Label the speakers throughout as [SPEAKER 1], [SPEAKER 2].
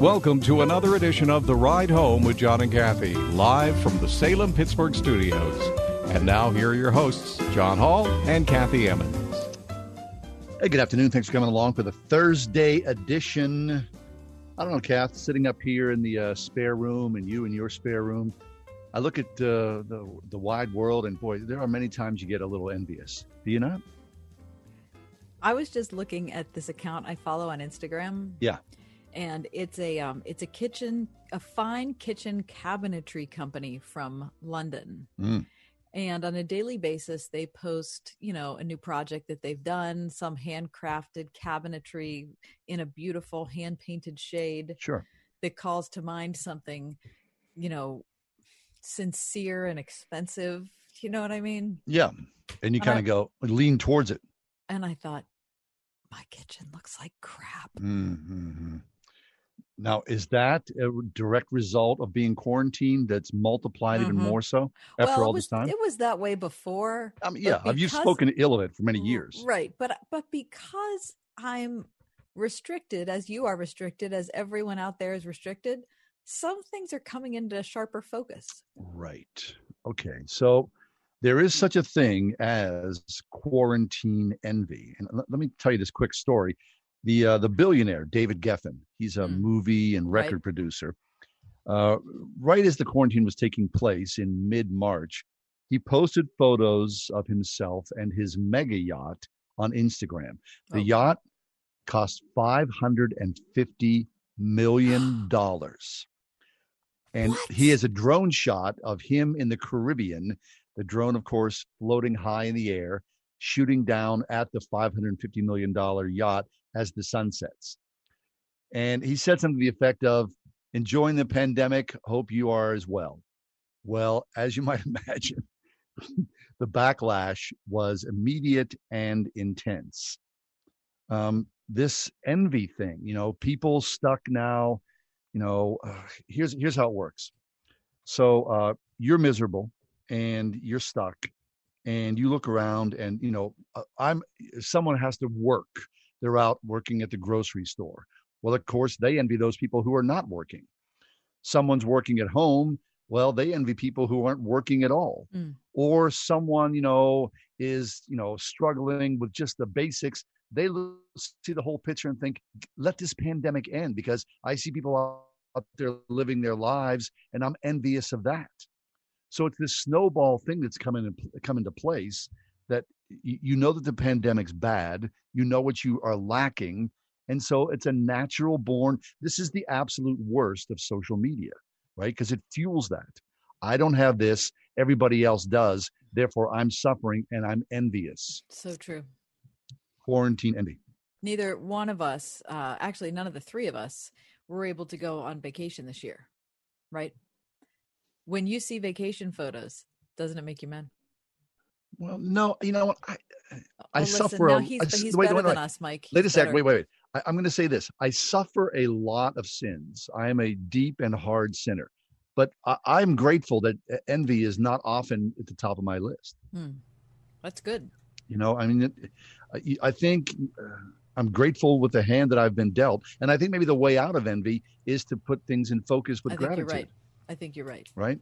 [SPEAKER 1] Welcome to another edition of The Ride Home with John and Kathy, live from the Salem Pittsburgh studios. And now, here are your hosts, John Hall and Kathy Emmons.
[SPEAKER 2] Hey, good afternoon. Thanks for coming along for the Thursday edition. I don't know, Kath, sitting up here in the uh, spare room and you in your spare room. I look at uh, the the wide world, and boy, there are many times you get a little envious. Do you not?
[SPEAKER 3] I was just looking at this account I follow on Instagram.
[SPEAKER 2] Yeah.
[SPEAKER 3] And it's a um it's a kitchen a fine kitchen cabinetry company from London.
[SPEAKER 2] Mm.
[SPEAKER 3] And on a daily basis they post, you know, a new project that they've done, some handcrafted cabinetry in a beautiful hand-painted shade
[SPEAKER 2] Sure.
[SPEAKER 3] that calls to mind something, you know, sincere and expensive. You know what I mean?
[SPEAKER 2] Yeah. And you kind of go lean towards it.
[SPEAKER 3] And I thought, my kitchen looks like crap.
[SPEAKER 2] hmm Now, is that a direct result of being quarantined that's multiplied even
[SPEAKER 3] Mhm.
[SPEAKER 2] more so after
[SPEAKER 3] well,
[SPEAKER 2] all
[SPEAKER 3] was,
[SPEAKER 2] this time?
[SPEAKER 3] It was that way before.
[SPEAKER 2] I mean, yeah, you've
[SPEAKER 3] because-
[SPEAKER 2] spoken ill of it for many years.
[SPEAKER 3] Right. But but because I'm restricted as you are restricted, as everyone out there is restricted, some things are coming into sharper focus.
[SPEAKER 2] Right. Okay. So there is such a thing as quarantine envy. And let, let me tell you this quick story. The uh, the billionaire David Geffen, he's a
[SPEAKER 3] Mm.
[SPEAKER 2] movie and
[SPEAKER 3] Right.
[SPEAKER 2] record producer. Uh, right as the quarantine was taking place in mid March, he posted photos of himself and his mega yacht on Instagram. The
[SPEAKER 3] Oh.
[SPEAKER 2] yacht cost five hundred and fifty million dollars. And he has a drone shot of him in the Caribbean. The drone, of course, floating high in the air, shooting down at the $550 million yacht as the sun sets. And he said something to the effect of, enjoying the pandemic, hope you are as well. Well, as you might imagine, the backlash was immediate and intense. Um, this envy thing, you know, people stuck now, you know, uh, here's here's how it works. So uh, you're miserable and you're stuck, and you look around, and you know, uh, I'm someone has to work. They're out working at the grocery store. Well, of course, they envy those people who are not working. Someone's working at home. Well, they envy people who aren't working at all.
[SPEAKER 3] Mm.
[SPEAKER 2] Or someone, you know, is, you know, struggling with just the basics. They see the whole picture and think, let this pandemic end because I see people out there living their lives and I'm envious of that. So it's this snowball thing that's coming in, come into place that you know that the pandemic's bad, you know what you are lacking, and so it's a natural born. This is the absolute worst of social media, right? Because it fuels that. I don't have this, everybody else does, therefore I'm suffering and I'm envious.
[SPEAKER 3] So true.
[SPEAKER 2] Quarantine envy.
[SPEAKER 3] Neither one of us, uh, actually, none of the three of us, were able to go on vacation this year, right? When you see vacation photos, doesn't it make you mad?
[SPEAKER 2] Well, no, you know what? I, I
[SPEAKER 3] Oh, listen,
[SPEAKER 2] suffer.
[SPEAKER 3] now
[SPEAKER 2] a-
[SPEAKER 3] he's,
[SPEAKER 2] I
[SPEAKER 3] he's
[SPEAKER 2] wait,
[SPEAKER 3] better
[SPEAKER 2] wait,
[SPEAKER 3] than
[SPEAKER 2] wait.
[SPEAKER 3] us, Mike.
[SPEAKER 2] Wait a
[SPEAKER 3] He's
[SPEAKER 2] sec. Wait, wait, wait. I, I'm going to say this. I suffer a lot of sins. I am a deep and hard sinner, but I, I'm grateful that uh, envy is not often at the top of my list.
[SPEAKER 3] Hmm. That's good.
[SPEAKER 2] You know, I mean, it, I, I think uh, I'm grateful with the hand that I've been dealt, and I think maybe the way out of envy is to put things in focus with
[SPEAKER 3] I think
[SPEAKER 2] gratitude.
[SPEAKER 3] you're right. I think you're right.
[SPEAKER 2] Right?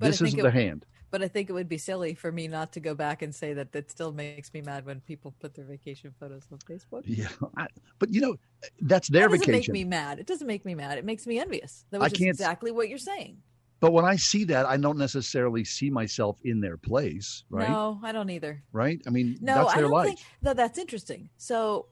[SPEAKER 3] But
[SPEAKER 2] this is the hand.
[SPEAKER 3] But I think it would be silly for me not to go back and say that that still makes me mad when people put their vacation photos on Facebook.
[SPEAKER 2] Yeah, I, but you know, that's their
[SPEAKER 3] that doesn't
[SPEAKER 2] vacation.
[SPEAKER 3] make me mad. It doesn't make me mad. It makes me envious. That was exactly what you're saying.
[SPEAKER 2] But when I see that, I don't necessarily see myself in their place, right?
[SPEAKER 3] No, I don't either.
[SPEAKER 2] Right? I mean,
[SPEAKER 3] No,
[SPEAKER 2] that's
[SPEAKER 3] I don't
[SPEAKER 2] life.
[SPEAKER 3] think that that's interesting. So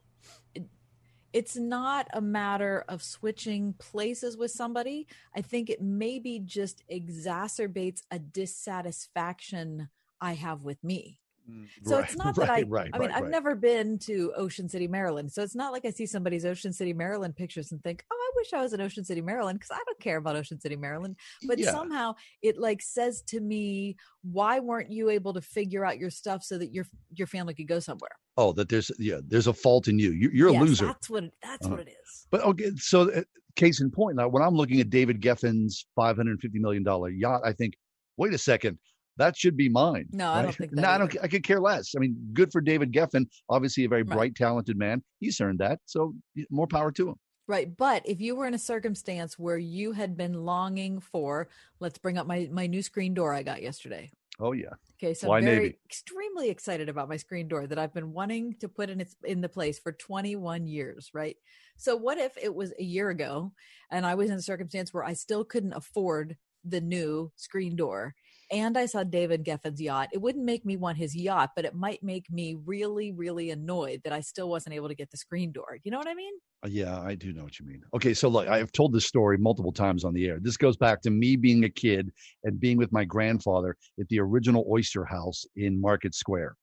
[SPEAKER 3] it's not a matter of switching places with somebody. I think it maybe just exacerbates a dissatisfaction I have with me.
[SPEAKER 2] Mm,
[SPEAKER 3] So
[SPEAKER 2] right,
[SPEAKER 3] it's not
[SPEAKER 2] right,
[SPEAKER 3] that I,
[SPEAKER 2] right,
[SPEAKER 3] I mean,
[SPEAKER 2] right,
[SPEAKER 3] I've never been to Ocean City, Maryland. So it's not like I see somebody's Ocean City, Maryland pictures and think, oh, I wish I was in Ocean City, Maryland, because I don't care about Ocean City, Maryland. But
[SPEAKER 2] Yeah.
[SPEAKER 3] somehow it like says to me, why weren't you able to figure out your stuff so that your your family could go somewhere?
[SPEAKER 2] Oh, that there's yeah, there's a fault in you. you you're a loser.
[SPEAKER 3] That's what that's
[SPEAKER 2] Uh-huh.
[SPEAKER 3] what it is.
[SPEAKER 2] But okay, so uh, case in point, now when I'm looking at David Geffen's 550 million dollar yacht, I think, wait a second, that should be mine.
[SPEAKER 3] No, I don't think
[SPEAKER 2] no,
[SPEAKER 3] that
[SPEAKER 2] I don't. I could care less. I mean, good for David Geffen. Obviously, a very
[SPEAKER 3] Right.
[SPEAKER 2] bright, talented man. He's earned that. So more power to him.
[SPEAKER 3] Right. But if you were in a circumstance where you had been longing for, let's bring up my my new screen door I got yesterday.
[SPEAKER 2] Oh yeah.
[SPEAKER 3] Okay, so
[SPEAKER 2] Why
[SPEAKER 3] I'm very extremely excited about my screen door that I've been wanting to put in its in the place for 21 years, right? So what if it was a year ago and I was in a circumstance where I still couldn't afford the new screen door and I saw David Geffen's yacht? It wouldn't make me want his yacht, but it might make me really really annoyed that I still wasn't able to get the screen door. You know what I mean?
[SPEAKER 2] Uh, Yeah, I do know what you mean. Okay, so look, I've told this story multiple times on the air. This goes back to me being a kid and being with my grandfather at the original Oyster House in Market Square.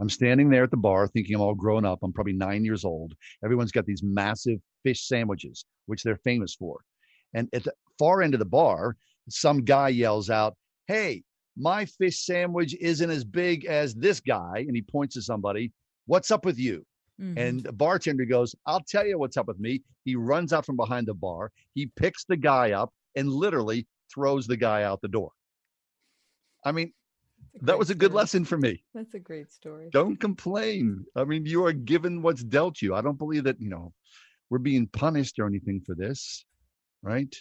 [SPEAKER 2] I'm standing there at the bar thinking I'm all grown up. I'm probably nine years old. Everyone's got these massive fish sandwiches, which they're famous for. And at the far end of the bar, some guy yells out, Hey, my fish sandwich isn't as big as this guy. And he points to somebody. What's up with you?
[SPEAKER 3] Mhm.
[SPEAKER 2] And the bartender goes, I'll tell you what's up with me. He runs out from behind the bar. He picks the guy up and literally throws the guy out the door. I mean, that was a good
[SPEAKER 3] story.
[SPEAKER 2] lesson for me.
[SPEAKER 3] That's a great story.
[SPEAKER 2] Don't complain. I mean, you are given what's dealt you. I don't believe that, you know, we're being punished or anything for this, right?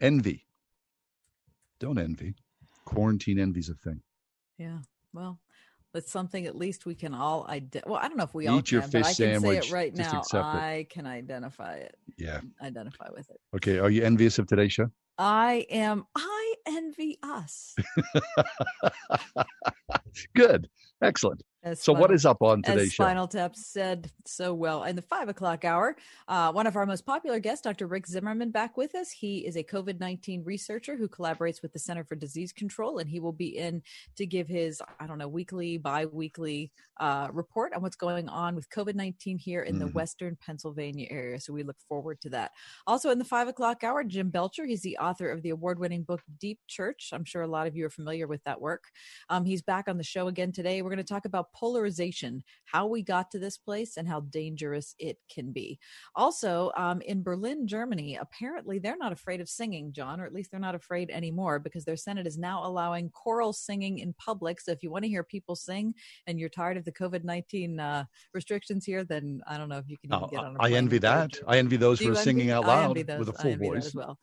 [SPEAKER 2] Envy. Don't envy. Quarantine envy's a thing.
[SPEAKER 3] Yeah. Well, it's something at least we can all ide- well, I don't know if we all
[SPEAKER 2] Eat your
[SPEAKER 3] can, but I can say it right now.
[SPEAKER 2] it.
[SPEAKER 3] I can identify it.
[SPEAKER 2] Yeah.
[SPEAKER 3] Identify with it.
[SPEAKER 2] Okay. Are you envious of today's show?
[SPEAKER 3] I am I envy us.
[SPEAKER 2] Good. Excellent.
[SPEAKER 3] As
[SPEAKER 2] So, what is up on today's show?
[SPEAKER 3] Final Tap said so well in the five o'clock hour. Uh, one of our most popular guests, Dr. Rick Zimmerman, back with us. He is a COVID 19 researcher who collaborates with the Center for Disease Control, and he will be in to give his, I don't know, weekly, bi weekly uh, report on what's going on with COVID 19 here in the
[SPEAKER 2] Mhm.
[SPEAKER 3] Western Pennsylvania area. So we look forward to that. Also, in the five o'clock hour, Jim Belcher, he's the author of the award winning book Deep Church. I'm sure a lot of you are familiar with that work. Um, he's back on the show again today. We're going to talk about polarization, how we got to this place, and how dangerous it can be. Also, um, in Berlin, Germany, apparently they're not afraid of singing, John, or at least they're not afraid anymore because their Senate is now allowing choral singing in public. So if you want to hear people sing and you're tired of the COVID 19 uh, restrictions here, then I don't know if you can even
[SPEAKER 2] Oh,
[SPEAKER 3] get on a
[SPEAKER 2] I envy that. I envy those who are
[SPEAKER 3] envy-
[SPEAKER 2] singing out loud with a full voice.
[SPEAKER 3] as well.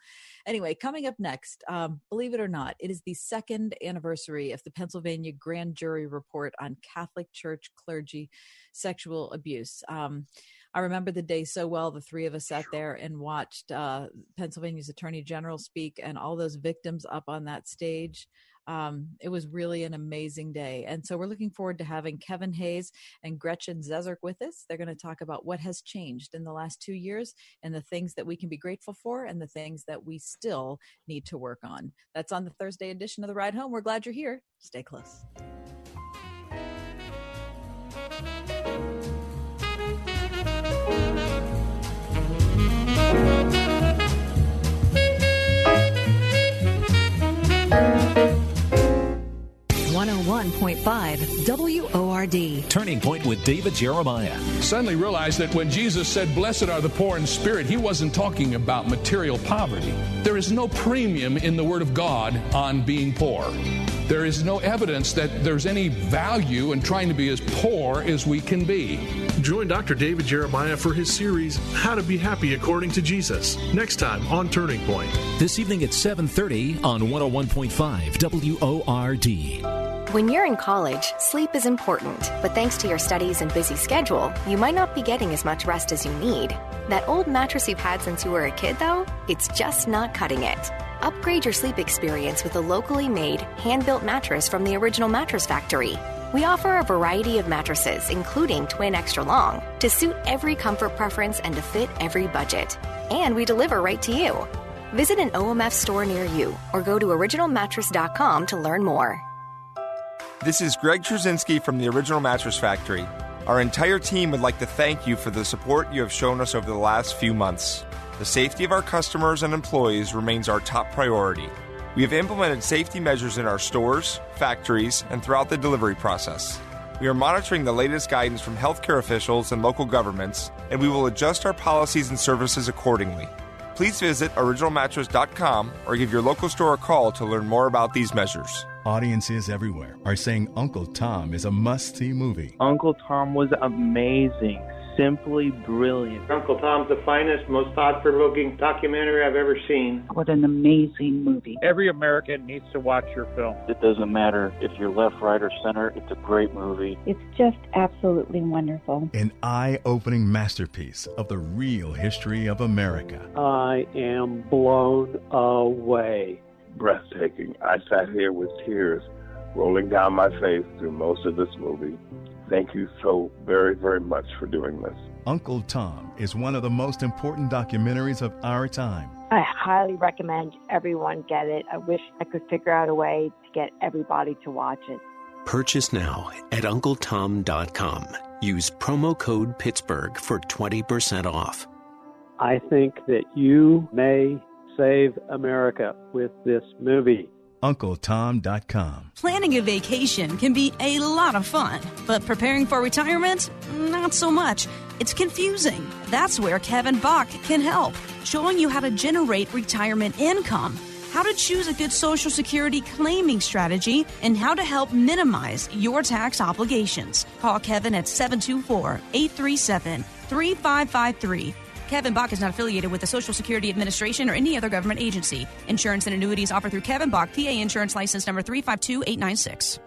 [SPEAKER 3] Anyway, coming up next, um, believe it or not, it is the second anniversary of the Pennsylvania Grand Jury Report on Catholic Church clergy sexual abuse. Um, I remember the day so well. The three of us sat there and watched uh, Pennsylvania's Attorney General speak, and all those victims up on that stage. Um, it was really an amazing day. And so we're looking forward to having Kevin Hayes and Gretchen Jezerc with us. They're going to talk about what has changed in the last two years and the things that we can be grateful for and the things that we still need to work on. That's on the Thursday edition of The Ride Home. We're glad you're here. Stay close.
[SPEAKER 4] One hundred one point five WORD.
[SPEAKER 5] Turning Point with David Jeremiah.
[SPEAKER 6] suddenly realized that when Jesus said, Blessed are the poor in spirit, he wasn't talking about material poverty. There is no premium in the Word of God on being poor. There is no evidence that there's any value in trying to be as poor as we can be.
[SPEAKER 7] Join Dr. David Jeremiah for his series How to Be Happy According to Jesus next time on Turning Point.
[SPEAKER 5] This evening at 7:30 on 101.5 WORD.
[SPEAKER 8] When you're in college, sleep is important, but thanks to your studies and busy schedule, you might not be getting as much rest as you need. That old mattress you've had since you were a kid, though, it's just not cutting it. Upgrade your sleep experience with a locally made, hand built mattress from the original Mattress Factory. We offer a variety of mattresses, including twin extra long, to suit every comfort preference and to fit every budget. And we deliver right to you. Visit an OMF store near you or go to originalmattress.com to learn more.
[SPEAKER 9] This is Greg Trzynski from the Original Mattress Factory. Our entire team would like to thank you for the support you have shown us over the last few months. The safety of our customers and employees remains our top priority. We have implemented safety measures in our stores, factories, and throughout the delivery process. We are monitoring the latest guidance from healthcare officials and local governments, and we will adjust our policies and services accordingly. Please visit originalmattress.com or give your local store a call to learn more about these measures.
[SPEAKER 10] Audiences everywhere are saying Uncle Tom is a must see movie.
[SPEAKER 11] Uncle Tom was amazing simply brilliant.
[SPEAKER 12] Uncle Tom's the finest, most thought provoking documentary I've ever seen.
[SPEAKER 13] What an amazing movie.
[SPEAKER 14] Every American needs to watch your film.
[SPEAKER 15] It doesn't matter if you're left, right, or center, it's a great movie.
[SPEAKER 16] It's just absolutely wonderful.
[SPEAKER 10] An eye opening masterpiece of the real history of America.
[SPEAKER 17] I am blown away.
[SPEAKER 18] Breathtaking. I sat here with tears rolling down my face through most of this movie. Thank you so very, very much for doing this.
[SPEAKER 10] Uncle Tom is one of the most important documentaries of our time.
[SPEAKER 19] I highly recommend everyone get it. I wish I could figure out a way to get everybody to watch it.
[SPEAKER 20] Purchase now at UncleTom.com. Use promo code Pittsburgh for 20% off.
[SPEAKER 17] I think that you may save America with this movie.
[SPEAKER 10] UncleTom.com.
[SPEAKER 21] Planning a vacation can be a lot of fun, but preparing for retirement, not so much. It's confusing. That's where Kevin Bach can help, showing you how to generate retirement income, how to choose a good Social Security claiming strategy, and how to help minimize your tax obligations. Call Kevin at 724 837 3553 Kevin Bach is not affiliated with the Social Security Administration or any other government agency. Insurance and annuities offered through Kevin Bach, PA Insurance License Number 352896.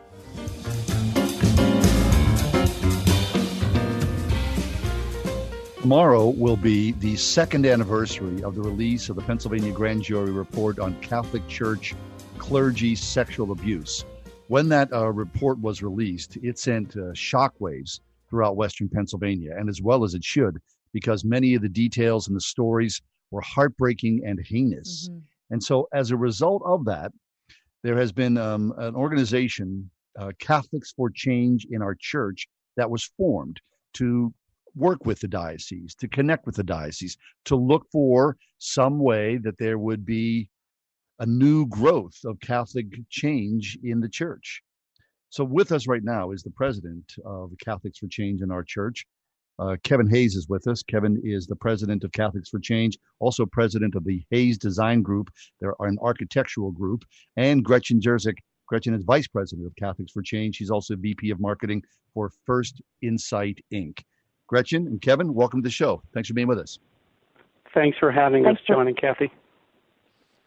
[SPEAKER 2] Tomorrow will be the second anniversary of the release of the Pennsylvania Grand Jury report on Catholic Church clergy sexual abuse. When that uh, report was released, it sent uh, shockwaves throughout Western Pennsylvania, and as well as it should, because many of the details and the stories were heartbreaking and heinous. Mm-hmm. And so, as a result of that, there has been um, an organization, uh, Catholics for Change in our church, that was formed to work with the diocese, to connect with the diocese, to look for some way that there would be a new growth of Catholic change in the church. So, with us right now is the president of Catholics for Change in our church, uh, Kevin Hayes is with us. Kevin is the president of Catholics for Change, also president of the Hayes Design Group. They're an architectural group. And Gretchen Jezerc. Gretchen is vice president of Catholics for Change. She's also VP of marketing for First Insight Inc. Gretchen and Kevin, welcome to the show. Thanks for being with us.
[SPEAKER 17] Thanks for having Thanks us, for- John and Kathy.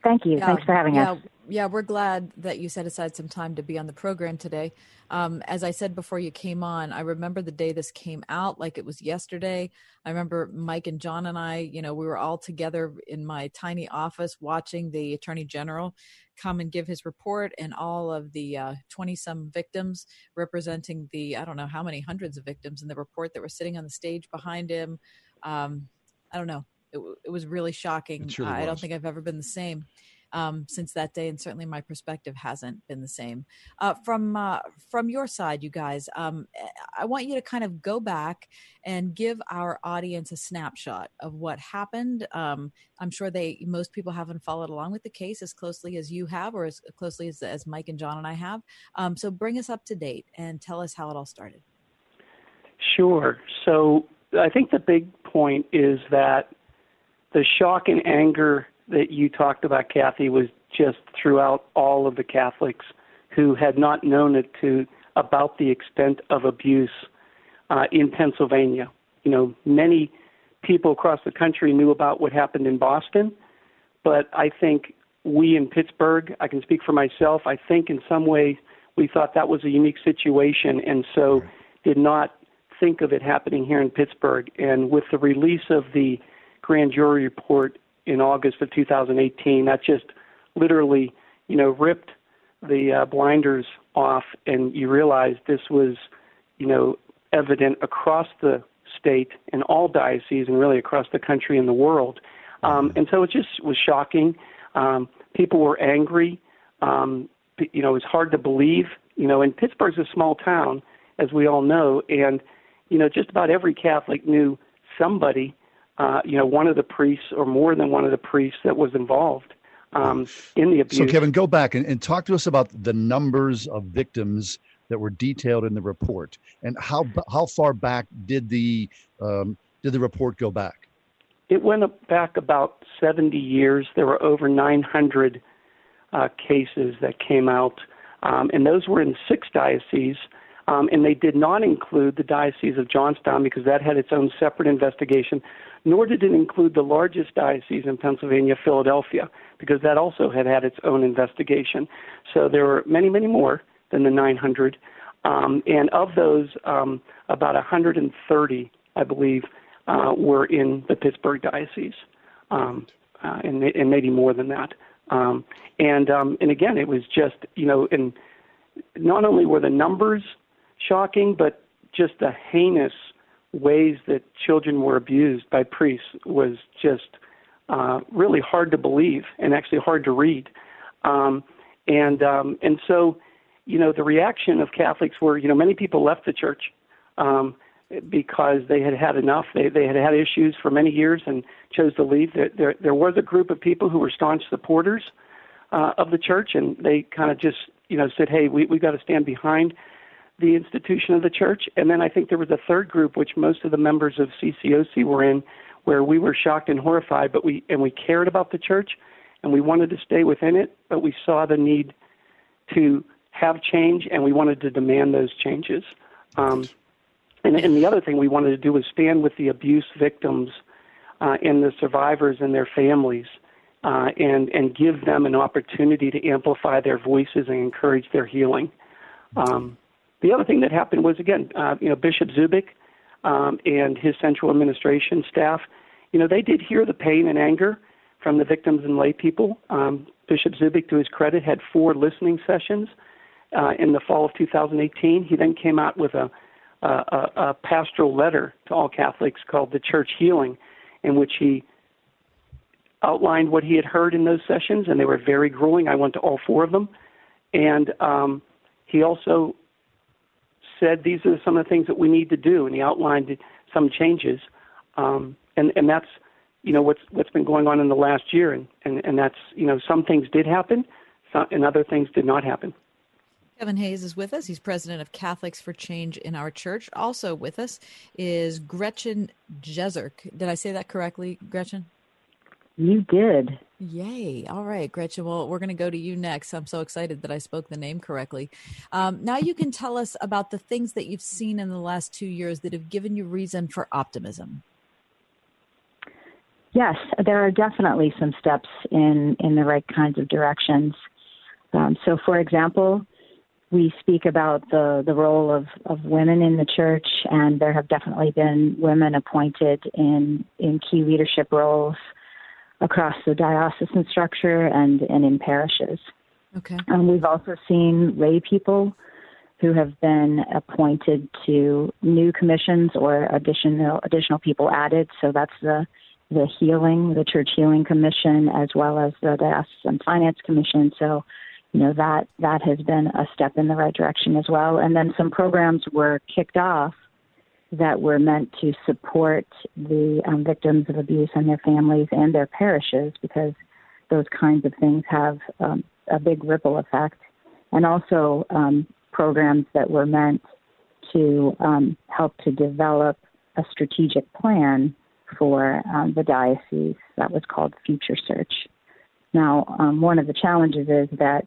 [SPEAKER 19] Thank you. Yeah, Thanks for having
[SPEAKER 3] yeah,
[SPEAKER 19] us.
[SPEAKER 3] Yeah, we're glad that you set aside some time to be on the program today. Um, as I said before you came on, I remember the day this came out like it was yesterday. I remember Mike and John and I, you know, we were all together in my tiny office watching the Attorney General come and give his report and all of the 20 uh, some victims representing the, I don't know how many hundreds of victims in the report that were sitting on the stage behind him. Um, I don't know. It, it was really shocking. I don't think I've ever been the same um, since that day, and certainly my perspective hasn't been the same. Uh, from uh, from your side, you guys, um, I want you to kind of go back and give our audience a snapshot of what happened. Um, I'm sure they most people haven't followed along with the case as closely as you have, or as closely as, as Mike and John and I have. Um, so bring us up to date and tell us how it all started.
[SPEAKER 17] Sure. So I think the big point is that the shock and anger that you talked about, Kathy, was just throughout all of the Catholics who had not known it to about the extent of abuse uh, in Pennsylvania. You know, many people across the country knew about what happened in Boston, but I think we in Pittsburgh, I can speak for myself, I think in some ways we thought that was a unique situation and so did not think of it happening here in Pittsburgh. And with the release of the grand jury report in August of 2018. That just literally, you know, ripped the uh, blinders off, and you realize this was, you know, evident across the state and all dioceses, and really across the country and the world. Um, and so it just was shocking. Um, people were angry. Um, you know, it was hard to believe You know, and Pittsburgh's a small town, as we all know, and you know, just about every Catholic knew somebody, uh, you know, one of the priests or more than one of the priests that was involved um, in the abuse.
[SPEAKER 2] So, Kevin, go back and, and talk to us about the numbers of victims that were detailed in the report, and how how far back did the um, did the report go back?
[SPEAKER 17] It went back about 70 years. There were over 900 uh, cases that came out, um, and those were in six dioceses. Um, and they did not include the Diocese of Johnstown because that had its own separate investigation, nor did it include the largest diocese in Pennsylvania, Philadelphia, because that also had had its own investigation. So there were many, many more than the 900. Um, and of those, um, about 130, I believe, uh, were in the Pittsburgh diocese, um, uh, and, and maybe more than that. Um, and um, and again, it was just you know, and not only were the numbers shocking, but just the heinous ways that children were abused by priests was just uh, really hard to believe and actually hard to read. Um, and um, and so, you know, the reaction of Catholics were, you know, many people left the church um, because they had had enough. They they had had issues for many years and chose to leave. There there, there was a group of people who were staunch supporters uh, of the church, and they kind of just you know said, hey, we we got to stand behind the institution of the church. And then I think there was a third group, which most of the members of CCOC were in, where we were shocked and horrified, but we and we cared about the church, and we wanted to stay within it, but we saw the need to have change, and we wanted to demand those changes. Um, and, and the other thing we wanted to do was stand with the abuse victims uh, and the survivors and their families. Uh, and and give them an opportunity to amplify their voices and encourage their healing. Um, the other thing that happened was again, uh, you know, Bishop Zubik um, and his central administration staff, you know, they did hear the pain and anger from the victims and lay people. Um, Bishop Zubik, to his credit, had four listening sessions uh, in the fall of 2018. He then came out with a, a, a pastoral letter to all Catholics called "The Church Healing," in which he outlined what he had heard in those sessions, and they were very grueling. I went to all four of them, and um, he also said these are some of the things that we need to do, and he outlined some changes, um, and and that's you know what's what's been going on in the last year, and and and that's you know some things did happen, some, and other things did not happen.
[SPEAKER 3] Kevin Hayes is with us. He's president of Catholics for Change in our church. Also with us is Gretchen Jezerc. Did I say that correctly, Gretchen?
[SPEAKER 16] You did.
[SPEAKER 3] Yay. All right, Gretchen. Well, we're going to go to you next. I'm so excited that I spoke the name correctly. Um, now you can tell us about the things that you've seen in the last two years that have given you reason for optimism.
[SPEAKER 16] Yes, there are definitely some steps in, in the right kinds of directions. Um, so, for example, we speak about the, the role of, of women in the church, and there have definitely been women appointed in, in key leadership roles across the diocesan structure and, and in parishes.
[SPEAKER 3] Okay.
[SPEAKER 16] Um, we've also seen lay people who have been appointed to new commissions or additional additional people added. So that's the the healing, the church healing commission, as well as the diocesan finance commission. So, you know that that has been a step in the right direction as well. And then some programs were kicked off that were meant to support the um, victims of abuse and their families and their parishes because those kinds of things have um, a big ripple effect. And also um, programs that were meant to um, help to develop a strategic plan for um, the diocese that was called Future Search. Now, um, one of the challenges is that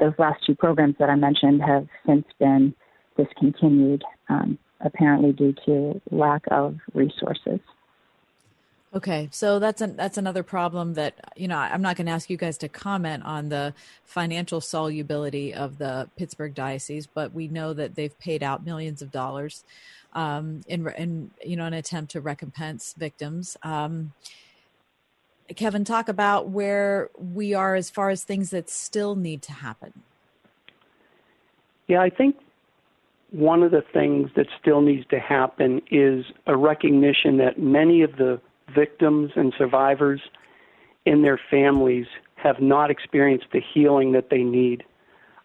[SPEAKER 16] those last two programs that I mentioned have since been discontinued um, apparently due to lack of resources.
[SPEAKER 3] Okay, so that's an, that's another problem that you know I'm not going to ask you guys to comment on the financial solubility of the Pittsburgh diocese, but we know that they've paid out millions of dollars um, in in you know an attempt to recompense victims. Um, Kevin, talk about where we are as far as things that still need to happen.
[SPEAKER 17] Yeah, I think one of the things that still needs to happen is a recognition that many of the victims and survivors in their families have not experienced the healing that they need.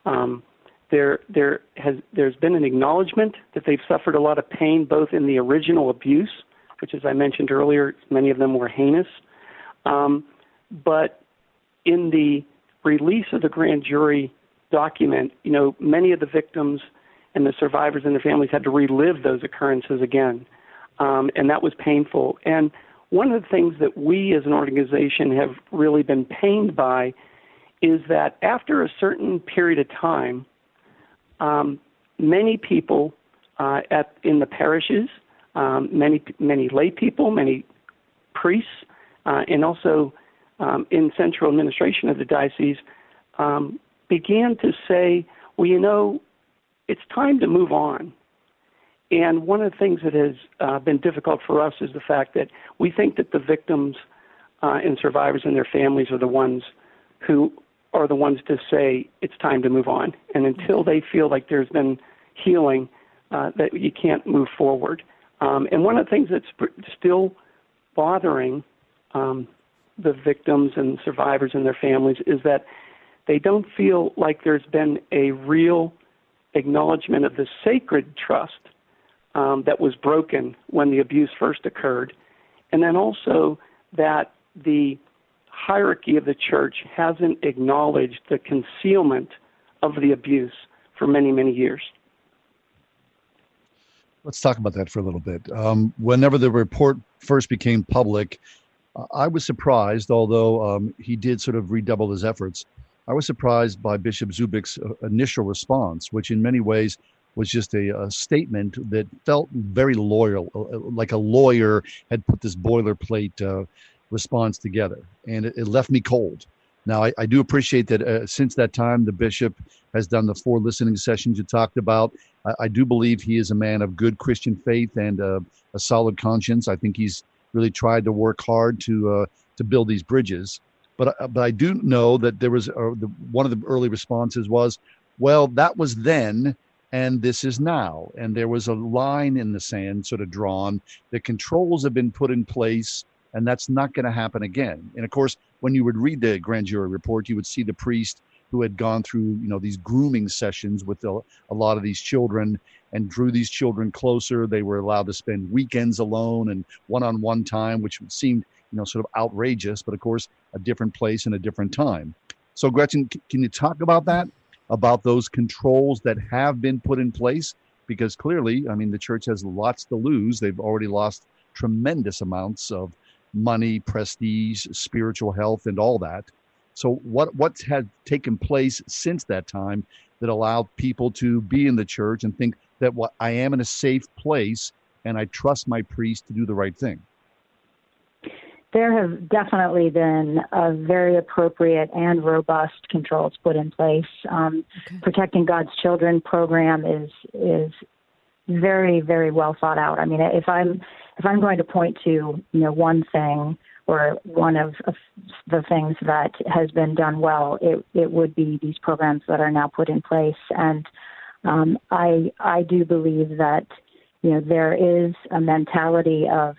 [SPEAKER 17] Um, there there has there's been an acknowledgement that they've suffered a lot of pain both in the original abuse, which as I mentioned earlier, many of them were heinous, um, but in the release of the grand jury document, you know, many of the victims and the survivors and their families had to relive those occurrences again, um, and that was painful. And one of the things that we as an organization have really been pained by is that after a certain period of time, um, many people uh, at in the parishes, um, many many lay people, many priests, uh, and also um, in central administration of the diocese, um, began to say, "Well, you know, it's time to move on." And one of the things that has uh, been difficult for us is the fact that we think that the victims uh, and survivors and their families are the ones who are the ones to say it's time to move on. And until they feel like there's been healing, uh, that you can't move forward. Um, and one of the things that's still bothering um, the victims and survivors and their families is that they don't feel like there's been a real acknowledgement of the sacred trust um, that was broken when the abuse first occurred, and then also that the hierarchy of the church hasn't acknowledged the concealment of the abuse for many, many years.
[SPEAKER 2] Let's talk about that for a little bit. Um, whenever the report first became public, I was surprised, although um, he did sort of redouble his efforts. I was surprised by Bishop Zubik's uh, initial response, which in many ways was just a, a statement that felt very loyal, uh, like a lawyer had put this boilerplate uh, response together, and it, it left me cold. Now, I, I do appreciate that uh, since that time, the bishop has done the four listening sessions you talked about. I, I do believe he is a man of good Christian faith and uh, a solid conscience. I think he's really tried to work hard to uh, to build these bridges. But uh, but I do know that there was uh, the, one of the early responses was, well, that was then, and this is now, and there was a line in the sand sort of drawn. The controls have been put in place and that's not going to happen again. And of course, when you would read the grand jury report, you would see the priest who had gone through, you know, these grooming sessions with a, a lot of these children and drew these children closer. They were allowed to spend weekends alone and one-on-one time, which seemed, you know, sort of outrageous, but of course, a different place and a different time. So, Gretchen, can you talk about that? About those controls that have been put in place? Because clearly, I mean, the church has lots to lose. They've already lost tremendous amounts of money, prestige, spiritual health, and all that. So, what what had taken place since that time that allowed people to be in the church and think that what I am in a safe place and I trust my priest to do the right thing?
[SPEAKER 16] There have definitely been a very appropriate and robust controls put in place. Um, okay. Protecting God's Children program is is very very well thought out. I mean, if I'm if I'm going to point to you know one thing or one of, of the things that has been done well, it it would be these programs that are now put in place. And um, I I do believe that you know there is a mentality of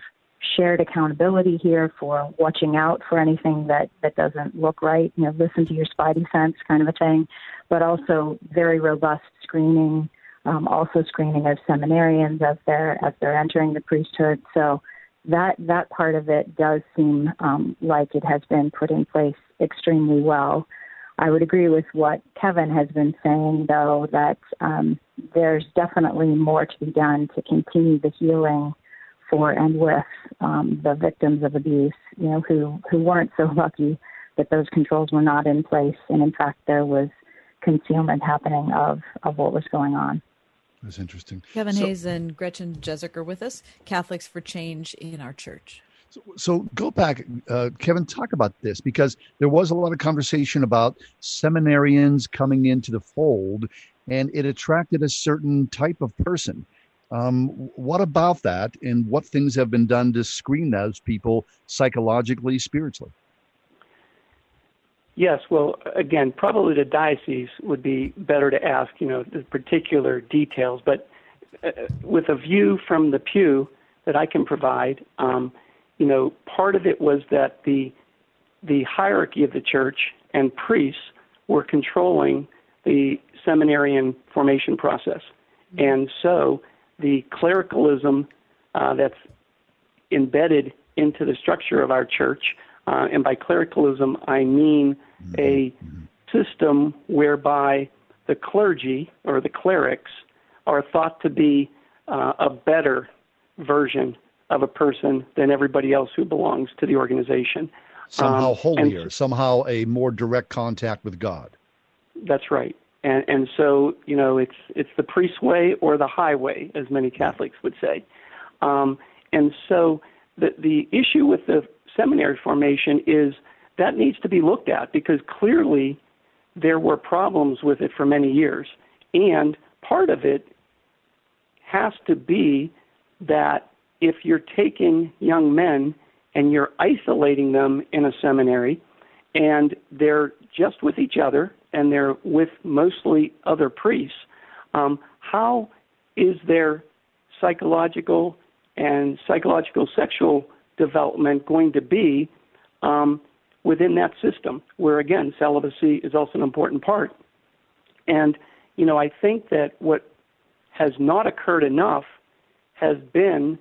[SPEAKER 16] shared accountability here for watching out for anything that that doesn't look right. You know, listen to your spidey sense, kind of a thing, but also very robust screening um, also screening of seminarians as they're as they're entering the priesthood. So that that part of it does seem um, like it has been put in place extremely well. I would agree with what Kevin has been saying, though, that um, there's definitely more to be done to continue the healing for and with um, the victims of abuse, you know, who who weren't so lucky that those controls were not in place, and in fact there was concealment happening of of what was going on.
[SPEAKER 2] That's interesting.
[SPEAKER 3] Kevin so, Hayes and Gretchen Jezerc are with us, Catholics for Change in our church.
[SPEAKER 2] So, so go back, uh, Kevin, talk about this because there was a lot of conversation about seminarians coming into the fold and it attracted a certain type of person. Um, what about that and what things have been done to screen those people psychologically, spiritually?
[SPEAKER 17] Yes, well, again, probably the diocese would be better to ask, you know, the particular details. But uh, with a view from the pew that I can provide, um, you know, part of it was that the the hierarchy of the church and priests were controlling the seminarian formation process. And so the clericalism uh, that's embedded into the structure of our church, uh, and by clericalism I mean a system whereby the clergy or the clerics are thought to be uh, a better version of a person than everybody else who belongs to the organization.
[SPEAKER 2] Somehow
[SPEAKER 17] Um,
[SPEAKER 2] holier,
[SPEAKER 17] and-
[SPEAKER 2] somehow a more direct contact with God.
[SPEAKER 17] That's right. And and so you know it's it's the priest's way or the highway, as many Catholics would say. Um, and so the the issue with the seminary formation is that needs to be looked at because clearly there were problems with it for many years, and part of it has to be that if you're taking young men and you're isolating them in a seminary and they're just with each other and they're with mostly other priests, um, how is their psychological and psychological sexual development going to be um, within that system, where again, celibacy is also an important part? And, you know, I think that what has not occurred enough has been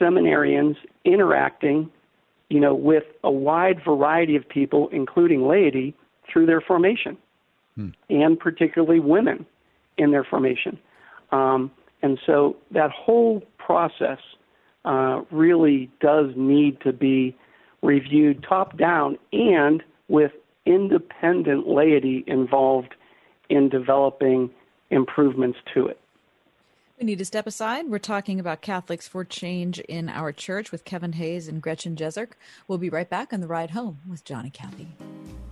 [SPEAKER 17] seminarians interacting, you know, with a wide variety of people, including laity, through their formation, and particularly women in their formation. Um, and so that whole process uh, really does need to be reviewed top down and with independent laity involved in developing improvements to it.
[SPEAKER 3] We need to step aside. We're talking about Catholics for Change in our church with Kevin Hayes and Gretchen Jezerc. We'll be right back on the ride home with John and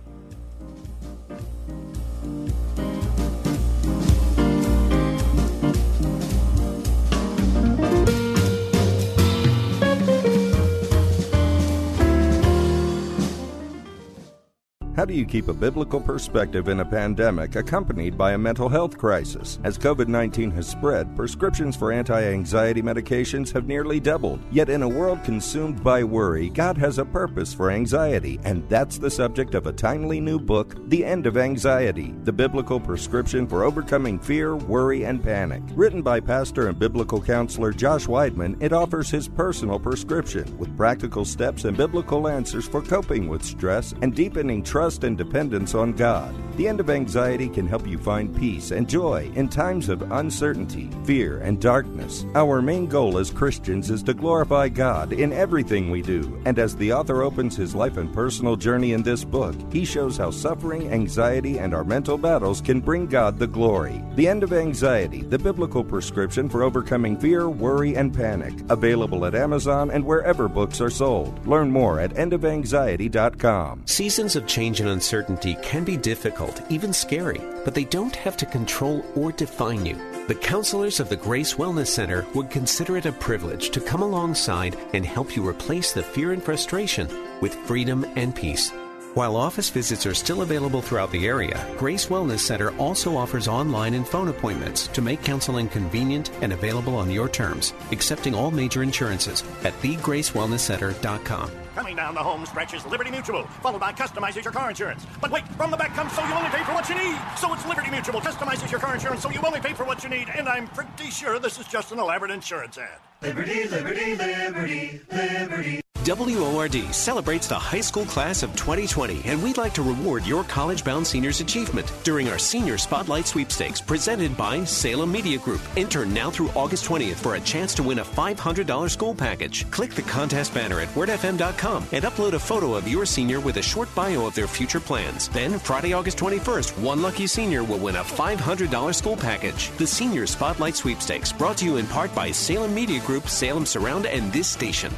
[SPEAKER 22] How do you keep a biblical perspective in a pandemic accompanied by a mental health crisis? As COVID 19 has spread, prescriptions for anti anxiety medications have nearly doubled. Yet, in a world consumed by worry, God has a purpose for anxiety, and that's the subject of a timely new book, The End of Anxiety The Biblical Prescription for Overcoming Fear, Worry, and Panic. Written by pastor and biblical counselor Josh Weidmann, it offers his personal prescription with practical steps and biblical answers for coping with stress and deepening trust and dependence on God. The End of Anxiety can help you find peace and joy in times of uncertainty, fear, and darkness. Our main goal as Christians is to glorify God in everything we do, and as the author opens his life and personal journey in this book, he shows how suffering, anxiety, and our mental battles can bring God the glory. The End of Anxiety, the biblical prescription for overcoming fear, worry, and panic. Available at Amazon and wherever books are sold. Learn more at endofanxiety.com.
[SPEAKER 20] Seasons of change and uncertainty can be difficult, even scary, but they don't have to control or define you. The counselors of the Grace Wellness Center would consider it a privilege to come alongside and help you replace the fear and frustration with freedom and peace. While office visits are still available throughout the area, Grace Wellness Center also offers online and phone appointments to make counseling convenient and available on your terms, accepting all major insurances at thegracewellnesscenter.com.
[SPEAKER 23] Coming down the home stretch is Liberty Mutual, followed by customizes your car insurance. But wait, from the back comes so you only pay for what you need. So it's Liberty Mutual customizes your car insurance so you only pay for what you need. And I'm pretty sure this is just an elaborate insurance ad.
[SPEAKER 24] Liberty, liberty, liberty, liberty.
[SPEAKER 20] WORD celebrates the high school class of 2020, and we'd like to reward your college bound seniors' achievement during our Senior Spotlight Sweepstakes presented by Salem Media Group. Enter now through August 20th for a chance to win a $500 school package. Click the contest banner at wordfm.com and upload a photo of your senior with a short bio of their future plans. Then, Friday, August 21st, one lucky senior will win a $500 school package. The Senior Spotlight Sweepstakes, brought to you in part by Salem Media Group, Salem Surround, and this station.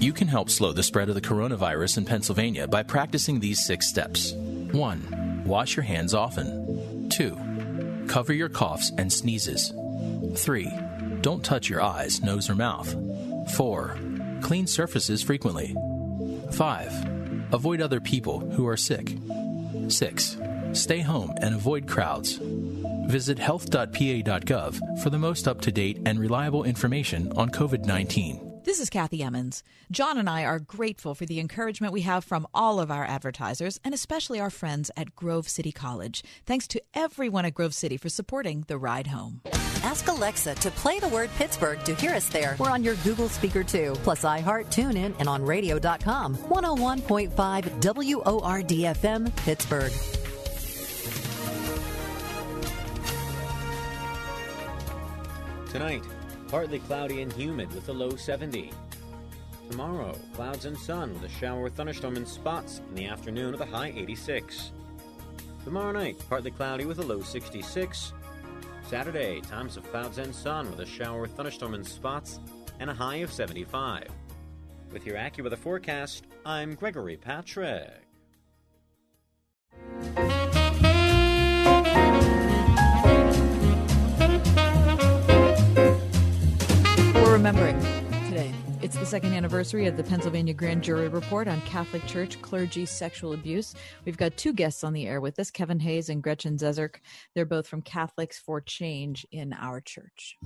[SPEAKER 5] You can help slow the spread of the coronavirus in Pennsylvania by practicing these six steps. 1. Wash your hands often. 2. Cover your coughs and sneezes. 3. Don't touch your eyes, nose, or mouth. 4. Clean surfaces frequently. 5. Avoid other people who are sick. 6. Stay home and avoid crowds. Visit health.pa.gov for the most up to date and reliable information on COVID 19.
[SPEAKER 3] This is Kathy Emmons. John and I are grateful for the encouragement we have from all of our advertisers and especially our friends at Grove City College. Thanks to everyone at Grove City for supporting the ride home.
[SPEAKER 25] Ask Alexa to play the word Pittsburgh to hear us there. We're on your Google speaker too, plus iHeart, TuneIn, and on radio.com. 101.5 WORDFM, Pittsburgh.
[SPEAKER 26] Tonight, partly cloudy and humid with a low 70. Tomorrow, clouds and sun with a shower or thunderstorm in spots in the afternoon with a high 86. Tomorrow night, partly cloudy with a low 66. Saturday, times of clouds and sun with a shower or thunderstorm in spots and a high of 75. With your AccuWeather forecast, I'm Gregory Patrick.
[SPEAKER 3] Remembering today. It's the second anniversary of the Pennsylvania Grand Jury Report on Catholic Church clergy sexual abuse. We've got two guests on the air with us Kevin Hayes and Gretchen Jezerc. They're both from Catholics for Change in our church.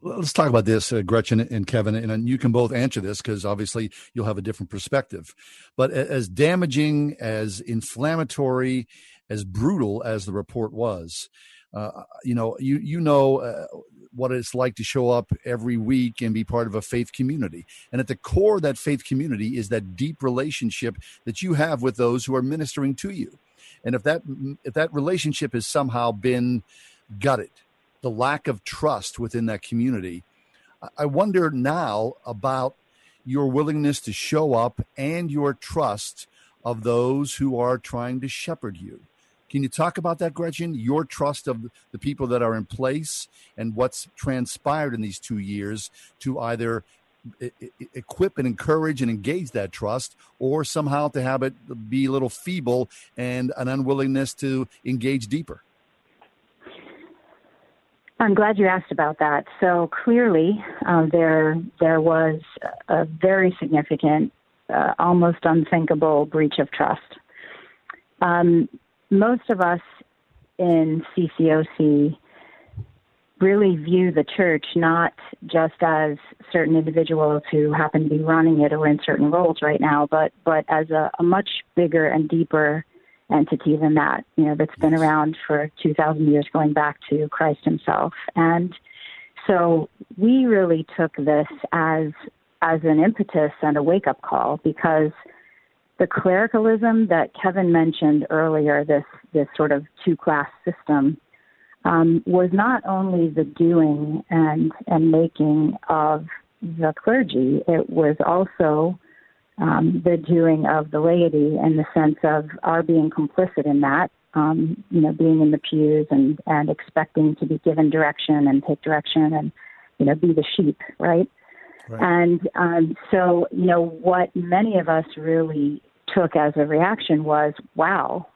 [SPEAKER 2] Let's talk about this, uh, Gretchen and Kevin, and you can both answer this because obviously you'll have a different perspective. But as damaging, as inflammatory, as brutal as the report was, uh, you know, you you know uh, what it's like to show up every week and be part of a faith community. And at the core of that faith community is that deep relationship that you have with those who are ministering to you. And if that if that relationship has somehow been gutted, the lack of trust within that community, I wonder now about your willingness to show up and your trust of those who are trying to shepherd you. Can you talk about that, Gretchen? Your trust of the people that are in place and what's transpired in these two years to either equip and encourage and engage that trust or somehow to have it be a little feeble and an unwillingness to engage deeper?
[SPEAKER 16] I'm glad you asked about that. So clearly, uh, there there was a very significant, uh, almost unthinkable breach of trust. Um, most of us in CCOC really view the church not just as certain individuals who happen to be running it or in certain roles right now, but but as a, a much bigger and deeper entity than that. You know, that's been around for two thousand years, going back to Christ Himself, and so we really took this as as an impetus and a wake up call because the clericalism that Kevin mentioned earlier, this this sort of two class system, um, was not only the doing and and making of the clergy, it was also um, the doing of the laity in the sense of our being complicit in that. Um, you know, being in the pews and and expecting to be given direction and take direction and you know be the sheep, right? Right. And um, so, you know, what many of us really took as a reaction was, wow,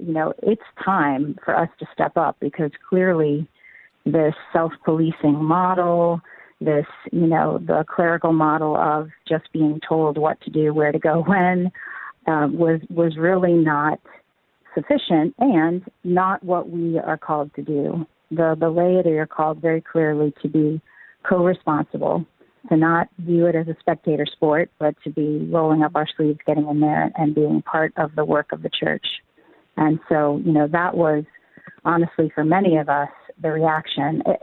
[SPEAKER 16] you know, it's time for us to step up because clearly this self policing model, this, you know, the clerical model of just being told what to do, where to go, when, uh, was was really not sufficient and not what we are called to do. The the laity are called very clearly to be co-responsible to not view it as a spectator sport, but to be rolling up our sleeves, getting in there, and being part of the work of the church. And so, you know, that was honestly for many of us the reaction. It,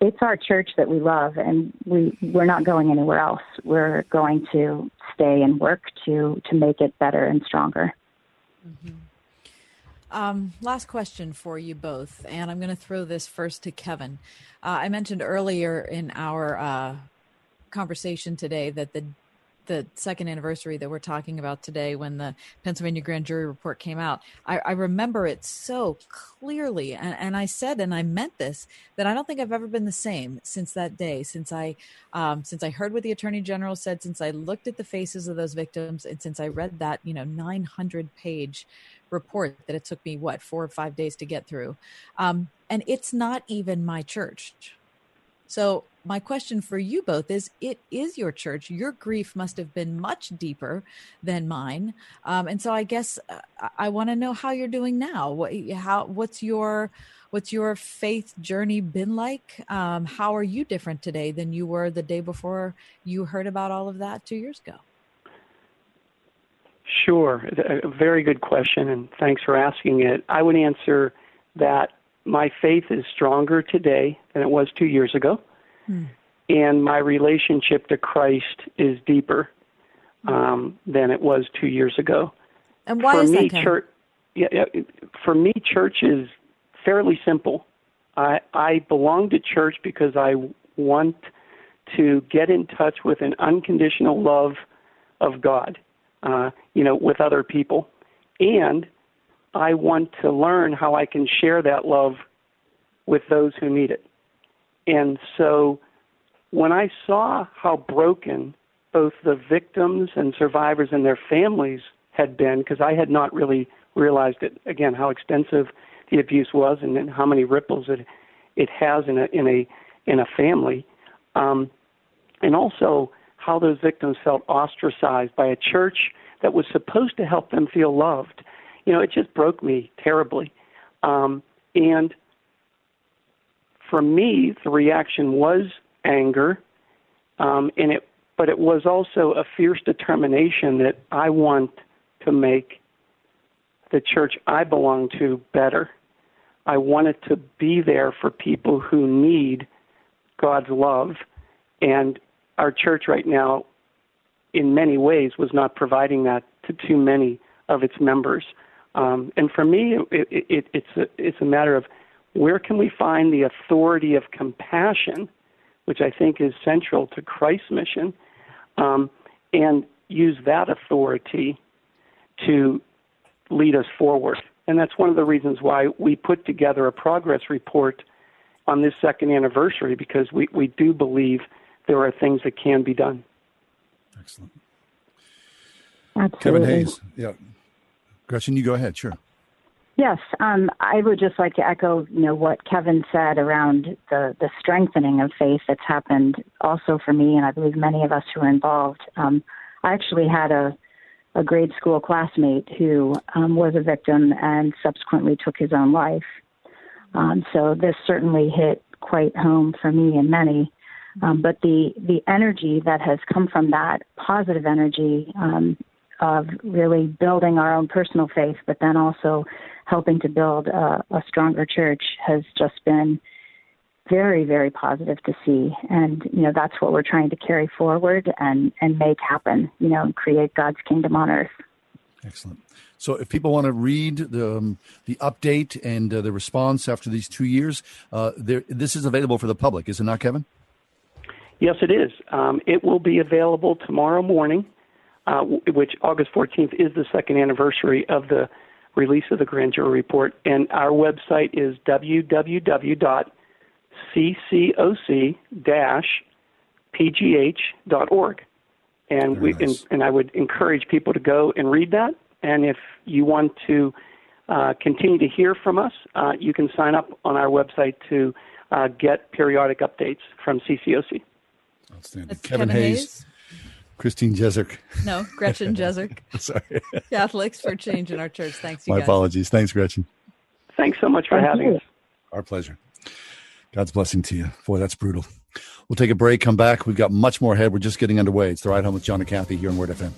[SPEAKER 16] it's our church that we love, and we we're not going anywhere else. We're going to stay and work to to make it better and stronger.
[SPEAKER 3] Mm-hmm. Um, last question for you both, and I'm going to throw this first to Kevin. Uh, I mentioned earlier in our uh, conversation today that the the second anniversary that we're talking about today when the Pennsylvania grand jury report came out, I, I remember it so clearly. And, and, I said, and I meant this, that I don't think I've ever been the same since that day, since I, um, since I heard what the attorney general said, since I looked at the faces of those victims, and since I read that, you know, 900 page report that it took me, what, four or five days to get through. Um, and it's not even my church So, my question for you both is it is your church. Your grief must have been much deeper than mine. Um, and so, I guess uh, I, want to know how you're doing now. What, how, what's your what's your faith journey been like? Um, how are you different today than you were the day before you heard about all of that two years ago?
[SPEAKER 17] Sure. A very good question, and thanks for asking it. I would answer that my faith is stronger today than it was two years ago, hmm. and my relationship to Christ is deeper um, than it was two years ago.
[SPEAKER 3] And why
[SPEAKER 17] for
[SPEAKER 3] is
[SPEAKER 17] me,
[SPEAKER 3] that?
[SPEAKER 17] Church, yeah, yeah, for me, church is fairly simple. I, I belong to church because I want to get in touch with an unconditional love of God, uh, you know, with other people, and I want to learn how I can share that love with those who need it. And so when I saw how broken both the victims and survivors and their families had been, because I had not really realized it, again, how extensive the abuse was and, and how many ripples it it has in a in a in a family, um, and also how those victims felt ostracized by a church that was supposed to help them feel loved. You know, it just broke me terribly. Um, and for me, the reaction was anger, um, and it, but it was also a fierce determination that I want to make the church I belong to better. I wanted to be there for people who need God's love. And our church right now, in many ways, was not providing that to too many of its members. Um, and for me, it, it, it's, a, it's a matter of where can we find the authority of compassion, which I think is central to Christ's mission, um, and use that authority to lead us forward. And that's one of the reasons why we put together a progress report on this second anniversary because we, we do believe there are things that can be done.
[SPEAKER 2] Excellent.
[SPEAKER 16] Absolutely.
[SPEAKER 2] Kevin Hayes. Yeah. Gretchen, you go ahead. Sure.
[SPEAKER 16] Yes, um, I would just like to echo, you know, what Kevin said around the the strengthening of faith that's happened also for me, and I believe many of us who are involved. Um, I actually had a a grade school classmate who um, was a victim and subsequently took his own life. Um, so this certainly hit quite home for me and many. Um, but the the energy that has come from that positive energy um, of really building our own personal faith, but then also helping to build a, a stronger church has just been very, very positive to see. And, you know, that's what we're trying to carry forward and, and make happen, you know, and create God's kingdom on earth.
[SPEAKER 2] Excellent. So, if people want to read the um, the update and uh, the response after these two years, uh, there, this is available for the public, is it not, Kevin?
[SPEAKER 17] Yes, it is. Um, it will be available tomorrow morning, uh, which August 14th is the second anniversary of the release of the grand jury report. And our website is www ccoc-pgh.org. And we nice. and, and I would encourage people to go and read that. And if you want to uh, continue to hear from us, uh, you can sign up on our website to uh, get periodic updates from CCOC.
[SPEAKER 2] Outstanding. That's Kevin, Kevin Hayes, Hayes, Christine Jezik.
[SPEAKER 3] No, Gretchen Jezik.
[SPEAKER 2] Sorry.
[SPEAKER 3] Catholics for Change in our church. Thanks,
[SPEAKER 2] My
[SPEAKER 3] guys.
[SPEAKER 2] apologies. Thanks, Gretchen.
[SPEAKER 17] Thanks so much for
[SPEAKER 16] Thank
[SPEAKER 17] having
[SPEAKER 16] you.
[SPEAKER 17] us.
[SPEAKER 2] Our pleasure. God's blessing to you. Boy, that's brutal. We'll take a break, come back. We've got much more ahead. We're just getting underway. It's the ride home with John and Kathy here on Word FM.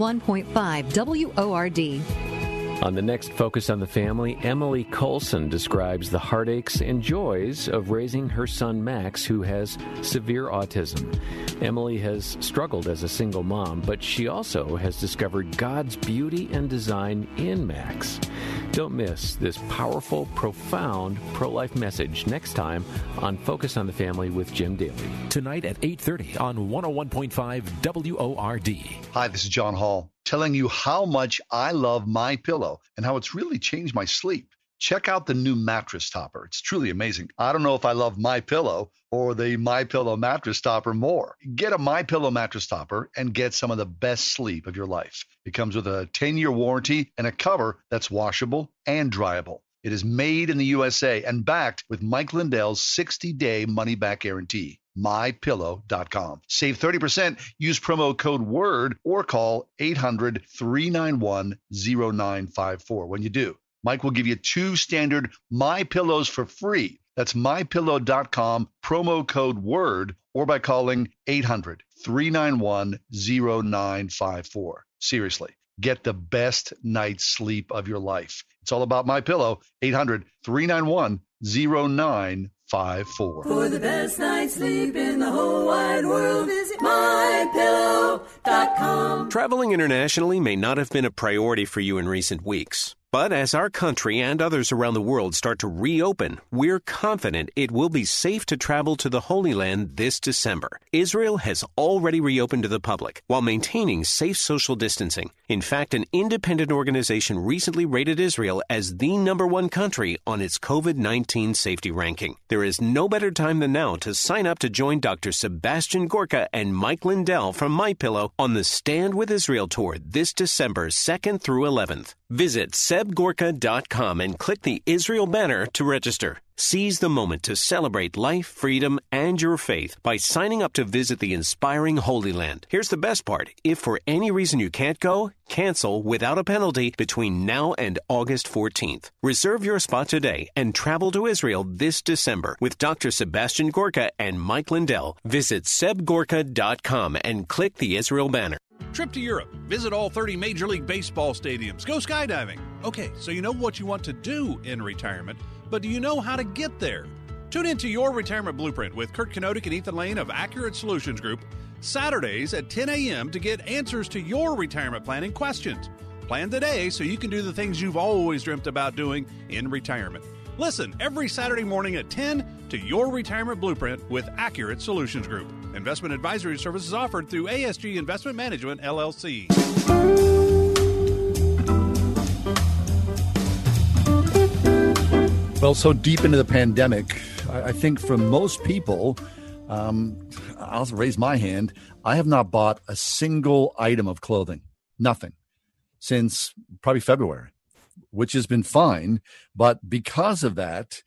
[SPEAKER 25] One hundred
[SPEAKER 27] On the next Focus on the Family, Emily Colson describes the heartaches and joys of raising her son Max, who has severe autism. Emily has struggled as a single mom, but she also has discovered God's beauty and design in Max. Don't miss this powerful, profound pro-life message next time on Focus on the Family with Jim Daly.
[SPEAKER 28] Tonight at 8:30 on 101.5 WORD.
[SPEAKER 2] Hi, this is John Hall telling you how much I love my pillow and how it's really changed my sleep. check out the new mattress topper. It's truly amazing. I don't know if I love my pillow or the my pillow mattress topper more. Get a my pillow mattress topper and get some of the best sleep of your life. It comes with a 10-year warranty and a cover that's washable and dryable. It is made in the USA and backed with Mike Lindell's 60-day money-back guarantee. MyPillow.com. Save 30%. Use promo code WORD or call 800 391 0954 when you do. Mike will give you two standard My Pillows for free. That's mypillow.com, promo code WORD, or by calling 800 391 0954. Seriously, get the best night's sleep of your life. It's all about My Pillow, 800 391 0954.
[SPEAKER 24] For the best night's sleep in the whole wide world, visit mypillow.com.
[SPEAKER 20] Traveling internationally may not have been a priority for you in recent weeks. But as our country and others around the world start to reopen, we're confident it will be safe to travel to the Holy Land this December. Israel has already reopened to the public while maintaining safe social distancing. In fact, an independent organization recently rated Israel as the number one country on its COVID 19 safety ranking. There is no better time than now to sign up to join Dr. Sebastian Gorka and Mike Lindell from MyPillow on the Stand with Israel tour this December 2nd through 11th. Visit sebgorka.com and click the Israel banner to register. Seize the moment to celebrate life, freedom, and your faith by signing up to visit the inspiring Holy Land. Here's the best part. If for any reason you can't go, cancel without a penalty between now and August 14th. Reserve your spot today and travel to Israel this December with Dr. Sebastian Gorka and Mike Lindell. Visit sebgorka.com and click the Israel banner.
[SPEAKER 29] Trip to Europe. Visit all 30 Major League Baseball stadiums. Go skydiving. Okay, so you know what you want to do in retirement, but do you know how to get there? Tune into Your Retirement Blueprint with Kurt Kenodic and Ethan Lane of Accurate Solutions Group Saturdays at 10 a.m. to get answers to your retirement planning questions. Plan today so you can do the things you've always dreamt about doing in retirement. Listen every Saturday morning at 10 to Your Retirement Blueprint with Accurate Solutions Group. Investment advisory services offered through ASG Investment Management, LLC.
[SPEAKER 2] Well, so deep into the pandemic, I, think for most people, um, I'll raise my hand. I have not bought a single item of clothing, nothing, since probably February, which has been fine. But because of that,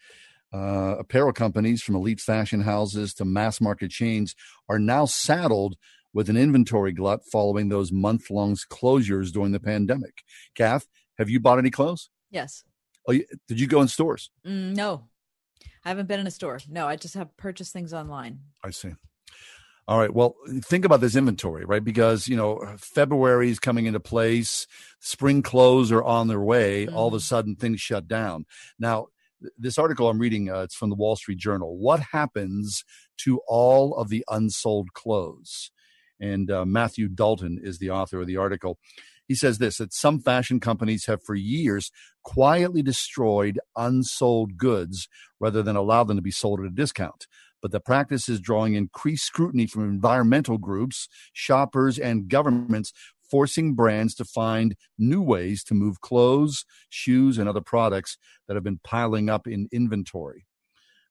[SPEAKER 2] uh, apparel companies from elite fashion houses to mass market chains are now saddled with an inventory glut following those month long closures during the pandemic. Kath, have you bought any clothes?
[SPEAKER 3] Yes.
[SPEAKER 2] Oh, did you go in stores?
[SPEAKER 3] Mm, no, I haven't been in a store. No, I just have purchased things online.
[SPEAKER 2] I see. All right. Well, think about this inventory, right? Because, you know, February is coming into place, spring clothes are on their way. Mm. All of a sudden, things shut down. Now, this article I'm reading, uh, it's from the Wall Street Journal. What happens to all of the unsold clothes? And uh, Matthew Dalton is the author of the article. He says this that some fashion companies have for years quietly destroyed unsold goods rather than allow them to be sold at a discount. But the practice is drawing increased scrutiny from environmental groups, shoppers, and governments forcing brands to find new ways to move clothes, shoes, and other products that have been piling up in inventory.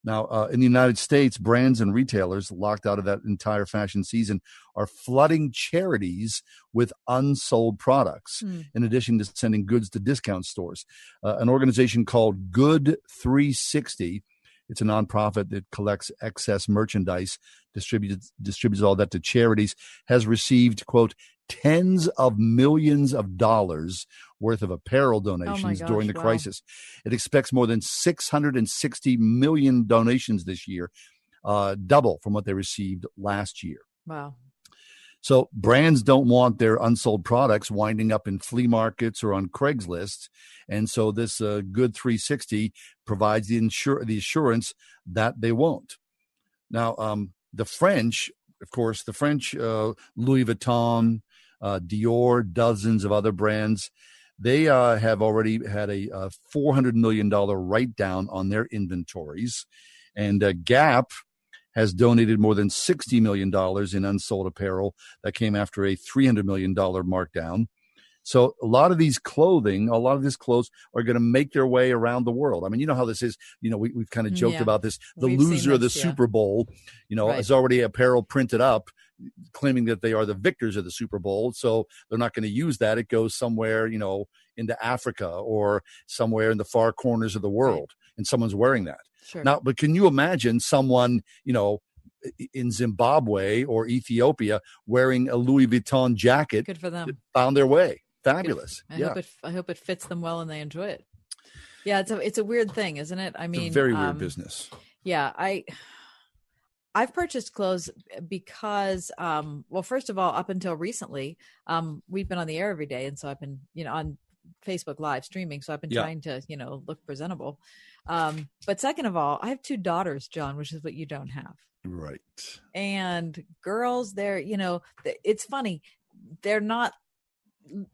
[SPEAKER 2] Now, uh, in the United States, brands and retailers locked out of that entire fashion season are flooding charities with unsold products, mm. in addition to sending goods to discount stores. Uh, an organization called Good 360 it's a nonprofit that collects excess merchandise, distributes distributes all that to charities, has received quote tens of millions of dollars worth of apparel oh donations oh gosh, during the wow. crisis. It expects more than 660 million donations this year, uh, double from what they received last year.
[SPEAKER 3] Wow.
[SPEAKER 2] So brands don't want their unsold products winding up in flea markets or on Craigslist, and so this uh, Good 360 provides the insur- the assurance that they won't. Now, um, the French, of course, the French uh, Louis Vuitton, uh, Dior, dozens of other brands. They uh, have already had a, a $400 million write down on their inventories. And uh, Gap has donated more than $60 million in unsold apparel that came after a $300 million markdown. So a lot of these clothing, a lot of these clothes are going to make their way around the world. I mean, you know how this is. You know, we, we've kind of joked
[SPEAKER 3] Mm, Yeah.
[SPEAKER 2] about this. The
[SPEAKER 3] We've
[SPEAKER 2] loser of the
[SPEAKER 3] this, yeah.
[SPEAKER 2] Super Bowl, you know,
[SPEAKER 3] Right.
[SPEAKER 2] has already apparel printed up claiming that they are the victors of the Super Bowl. So they're not going to use that. It goes somewhere, you know, into Africa or somewhere in the far corners of the world, and someone's wearing that.
[SPEAKER 3] Sure.
[SPEAKER 2] Now, but can you imagine someone, you know, in Zimbabwe or Ethiopia wearing a Louis Vuitton jacket?
[SPEAKER 3] Good for them.
[SPEAKER 2] Found their way. Fabulous.
[SPEAKER 3] I
[SPEAKER 2] yeah.
[SPEAKER 3] hope it. I hope it fits them well and they enjoy it. Yeah, it's a it's a weird thing, isn't it? I mean,
[SPEAKER 2] very weird
[SPEAKER 3] um,
[SPEAKER 2] business.
[SPEAKER 3] Yeah, I I've purchased clothes because um well first of all up until recently um we've been on the air every day and so I've been you know on Facebook live streaming so I've been
[SPEAKER 2] Yeah.
[SPEAKER 3] trying to you know look presentable. Um but second of all, I have two daughters, John, which is what you don't have.
[SPEAKER 2] Right.
[SPEAKER 3] And girls they're you know it's funny. They're not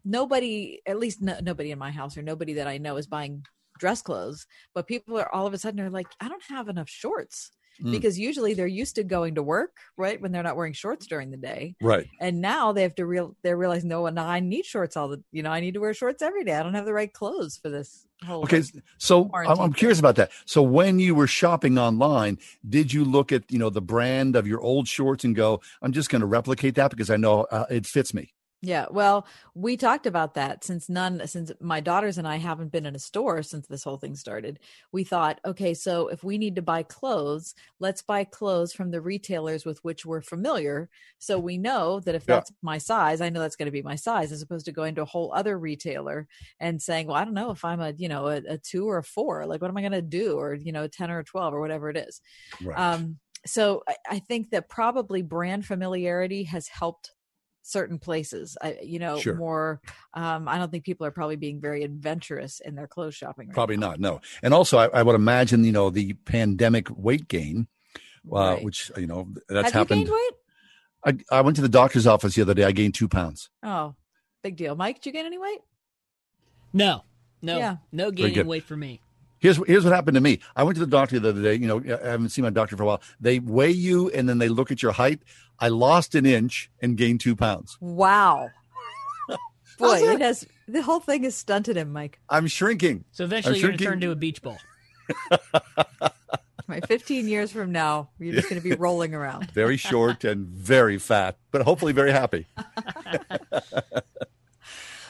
[SPEAKER 3] nobody at least no, nobody in my house or nobody that I know is buying dress clothes, but people are all of a sudden are like I don't have enough shorts
[SPEAKER 2] Mm.
[SPEAKER 3] because usually they're used to going to work, right? When they're not wearing shorts during the day.
[SPEAKER 2] Right.
[SPEAKER 3] And now they have to real they're realizing, no, now I need shorts all the you know, I need to wear shorts every day. I don't have the right clothes for this whole
[SPEAKER 2] Okay, so I'm curious about that. So when you were shopping online, did you look at you know the brand of your old shorts and go, "I'm just going to replicate that because I know uh, it fits me"?
[SPEAKER 3] Yeah, well, we talked about that since none since my daughters and I haven't been in a store since this whole thing started. We thought, okay, so if we need to buy clothes, let's buy clothes from the retailers with which we're familiar. So we know that if
[SPEAKER 2] Yeah.
[SPEAKER 3] that's my size, I know that's going to be my size as opposed to going to a whole other retailer and saying, well, I don't know if I'm a, you know, a, a 2 or a 4, like what am I going to do or, you know, a 10 or a 12 or whatever it is.
[SPEAKER 2] Right.
[SPEAKER 3] Um so I, I think that probably brand familiarity has helped certain places i you know
[SPEAKER 2] Sure.
[SPEAKER 3] more um i don't think people are probably being very adventurous in their clothes shopping right
[SPEAKER 2] Probably not. No. And also, I, I would imagine you know the pandemic weight gain, uh,
[SPEAKER 3] Right.
[SPEAKER 2] which you know that's
[SPEAKER 3] have
[SPEAKER 2] happened.
[SPEAKER 3] you gained weight
[SPEAKER 2] I, I went to the doctor's office the other day. I gained two pounds.
[SPEAKER 3] oh big deal mike did you gain any weight
[SPEAKER 30] No, no,
[SPEAKER 3] Yeah.
[SPEAKER 30] no gaining weight for me.
[SPEAKER 2] Here's here's what happened to me. I went to the doctor the other day. You know, I haven't seen my doctor for a while. They weigh you and then they look at your height. I lost an inch and gained two pounds.
[SPEAKER 3] wow boy it has the whole thing is stunted him mike
[SPEAKER 2] I'm shrinking.
[SPEAKER 30] So eventually,
[SPEAKER 2] I'm
[SPEAKER 30] you're going to turn into a beach ball.
[SPEAKER 3] My 15 years from now you're just going to be rolling around
[SPEAKER 2] very short and very fat, but hopefully very happy.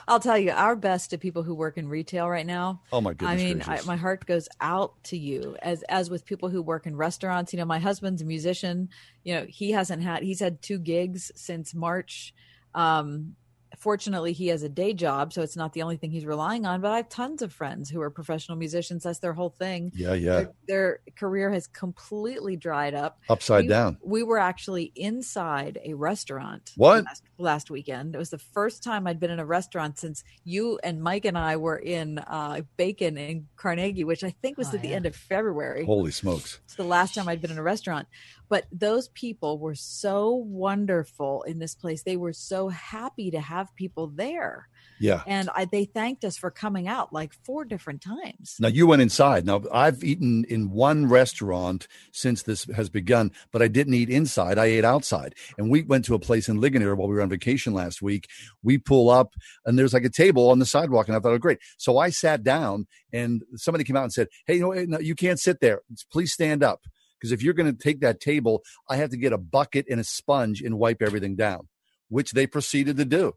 [SPEAKER 3] I'll tell you, our best to people who work in retail right now.
[SPEAKER 2] Oh, my goodness!
[SPEAKER 3] I mean, I, my heart goes out to you as as with people who work in restaurants. You know, my husband's a musician. You know, he hasn't had he's had two gigs since March. Um, fortunately, he has a day job, so it's not the only thing he's relying on. But I have tons of friends who are professional musicians. That's their whole thing.
[SPEAKER 2] Yeah, yeah.
[SPEAKER 3] Their, their career has completely dried up.
[SPEAKER 2] Upside
[SPEAKER 3] We-
[SPEAKER 2] down.
[SPEAKER 3] We were actually inside a restaurant.
[SPEAKER 2] What?
[SPEAKER 3] Last, last weekend. It was the first time I'd been in a restaurant since you and Mike and I were in uh, Bacon in Carnegie, which I think was
[SPEAKER 30] Oh,
[SPEAKER 3] at the end of February.
[SPEAKER 2] Holy smokes.
[SPEAKER 3] It's the last time I'd been in a restaurant. But those people were so wonderful in this place. They were so happy to have people there.
[SPEAKER 2] Yeah.
[SPEAKER 3] And I, they thanked us for coming out like four different times.
[SPEAKER 2] Now you went inside. Now I've eaten in one restaurant since this has begun, but I didn't eat inside. I ate outside. And we went to a place in Ligonier while we were on vacation last week. We pull up and there's like a table on the sidewalk, and I thought, oh great. So I sat down, and somebody came out and said, "Hey, you know, eh, no, you can't sit there. Please stand up." Because if you're going to take that table, I have to get a bucket and a sponge and wipe everything down, which they proceeded to do.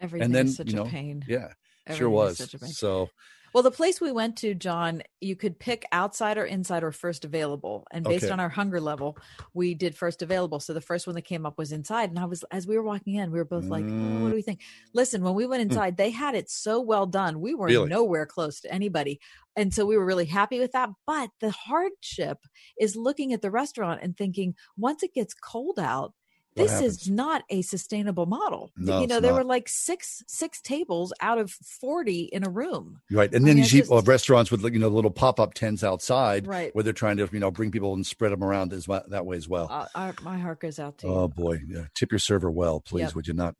[SPEAKER 3] Everything
[SPEAKER 2] and then,
[SPEAKER 3] such
[SPEAKER 2] you know,
[SPEAKER 3] a pain.
[SPEAKER 2] Yeah,
[SPEAKER 3] Everything
[SPEAKER 2] sure was.
[SPEAKER 3] such a pain.
[SPEAKER 2] So
[SPEAKER 3] Well, the place we went to, John, you could pick outside or inside or first available. And based
[SPEAKER 2] Okay.
[SPEAKER 3] on our hunger level, we did first available. So the first one that came up was inside. And I was, as we were walking in, we were both like, oh, what do we think? Listen, when we went inside, they had it so well done. We were
[SPEAKER 2] Hmm. Really?
[SPEAKER 3] nowhere close to anybody. And so we were really happy with that. But the hardship is looking at the restaurant and thinking, once it gets cold out, This is not a sustainable model.
[SPEAKER 2] No,
[SPEAKER 3] you know, there
[SPEAKER 2] not.
[SPEAKER 3] were like six six tables out of 40 in a room.
[SPEAKER 2] Right, and
[SPEAKER 3] I
[SPEAKER 2] then
[SPEAKER 3] mean,
[SPEAKER 2] you see uh, restaurants with like, you know little pop up tents outside,
[SPEAKER 3] Right.
[SPEAKER 2] where they're trying to you know bring people and spread them around as well, that way as well.
[SPEAKER 3] Uh, our, my heart goes out to you.
[SPEAKER 2] oh boy, yeah. tip your server well, please,
[SPEAKER 3] Yep.
[SPEAKER 2] would you not?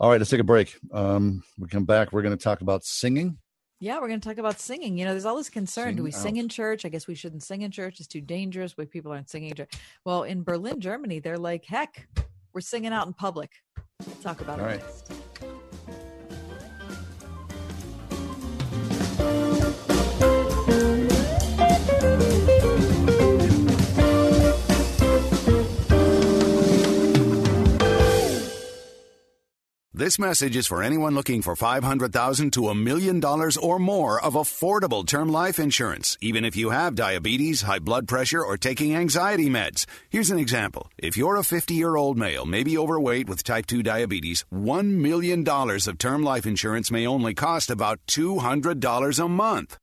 [SPEAKER 2] All right, let's take a break. Um, we come back. We're going to talk about singing.
[SPEAKER 3] Yeah, we're going to talk about singing. You know, there's all this concern. Do we
[SPEAKER 2] Sing
[SPEAKER 3] sing in church? I guess we shouldn't sing in church. It's too dangerous where people aren't singing. Well, in Berlin, Germany, they're like, heck, we're singing out in public. We'll talk about
[SPEAKER 2] All
[SPEAKER 3] it
[SPEAKER 2] right.
[SPEAKER 3] next.
[SPEAKER 31] This message is for anyone looking for 500,000 to a million dollars or more of affordable term life insurance, even if you have diabetes, high blood pressure, or taking anxiety meds. Here's an example. If you're a 50 year old male, maybe overweight with type 2 diabetes, $1 million of term life insurance may only cost about $200 a month.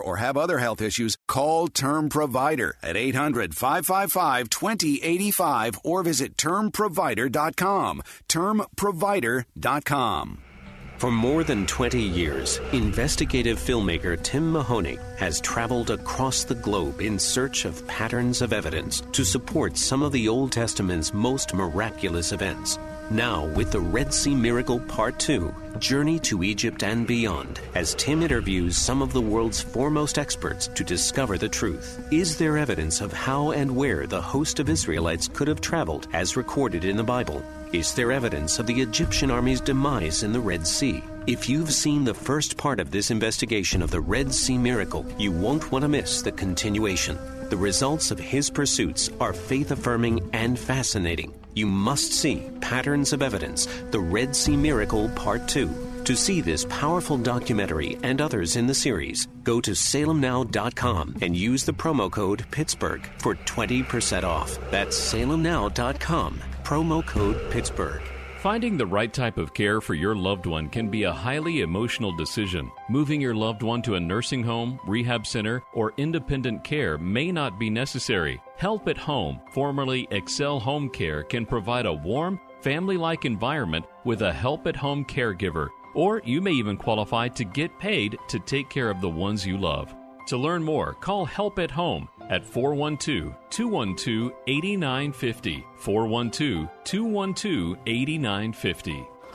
[SPEAKER 31] or have other health issues, call Term Provider at 800 555 2085 or visit termprovider.com. Termprovider.com.
[SPEAKER 20] For more than 20 years, investigative filmmaker Tim Mahoney has traveled across the globe in search of patterns of evidence to support some of the Old Testament's most miraculous events. Now, with the Red Sea Miracle Part 2, Journey to Egypt and Beyond, as Tim interviews some of the world's foremost experts to discover the truth. Is there evidence of how and where the host of Israelites could have traveled as recorded in the Bible? Is there evidence of the Egyptian army's demise in the Red Sea? If you've seen the first part of this investigation of the Red Sea miracle, you won't want to miss the continuation. The results of his pursuits are faith affirming and fascinating. You must see Patterns of Evidence The Red Sea Miracle Part 2. To see this powerful documentary and others in the series, go to salemnow.com and use the promo code Pittsburgh for 20% off. That's salemnow.com, promo code Pittsburgh.
[SPEAKER 28] Finding the right type of care for your loved one can be a highly emotional decision. Moving your loved one to a nursing home, rehab center, or independent care may not be necessary. Help at Home, formerly Excel Home Care, can provide a warm, family like environment with a help at home caregiver. Or you may even qualify to get paid to take care of the ones you love. To learn more, call Help at Home at 412 212 8950. 412 212 8950.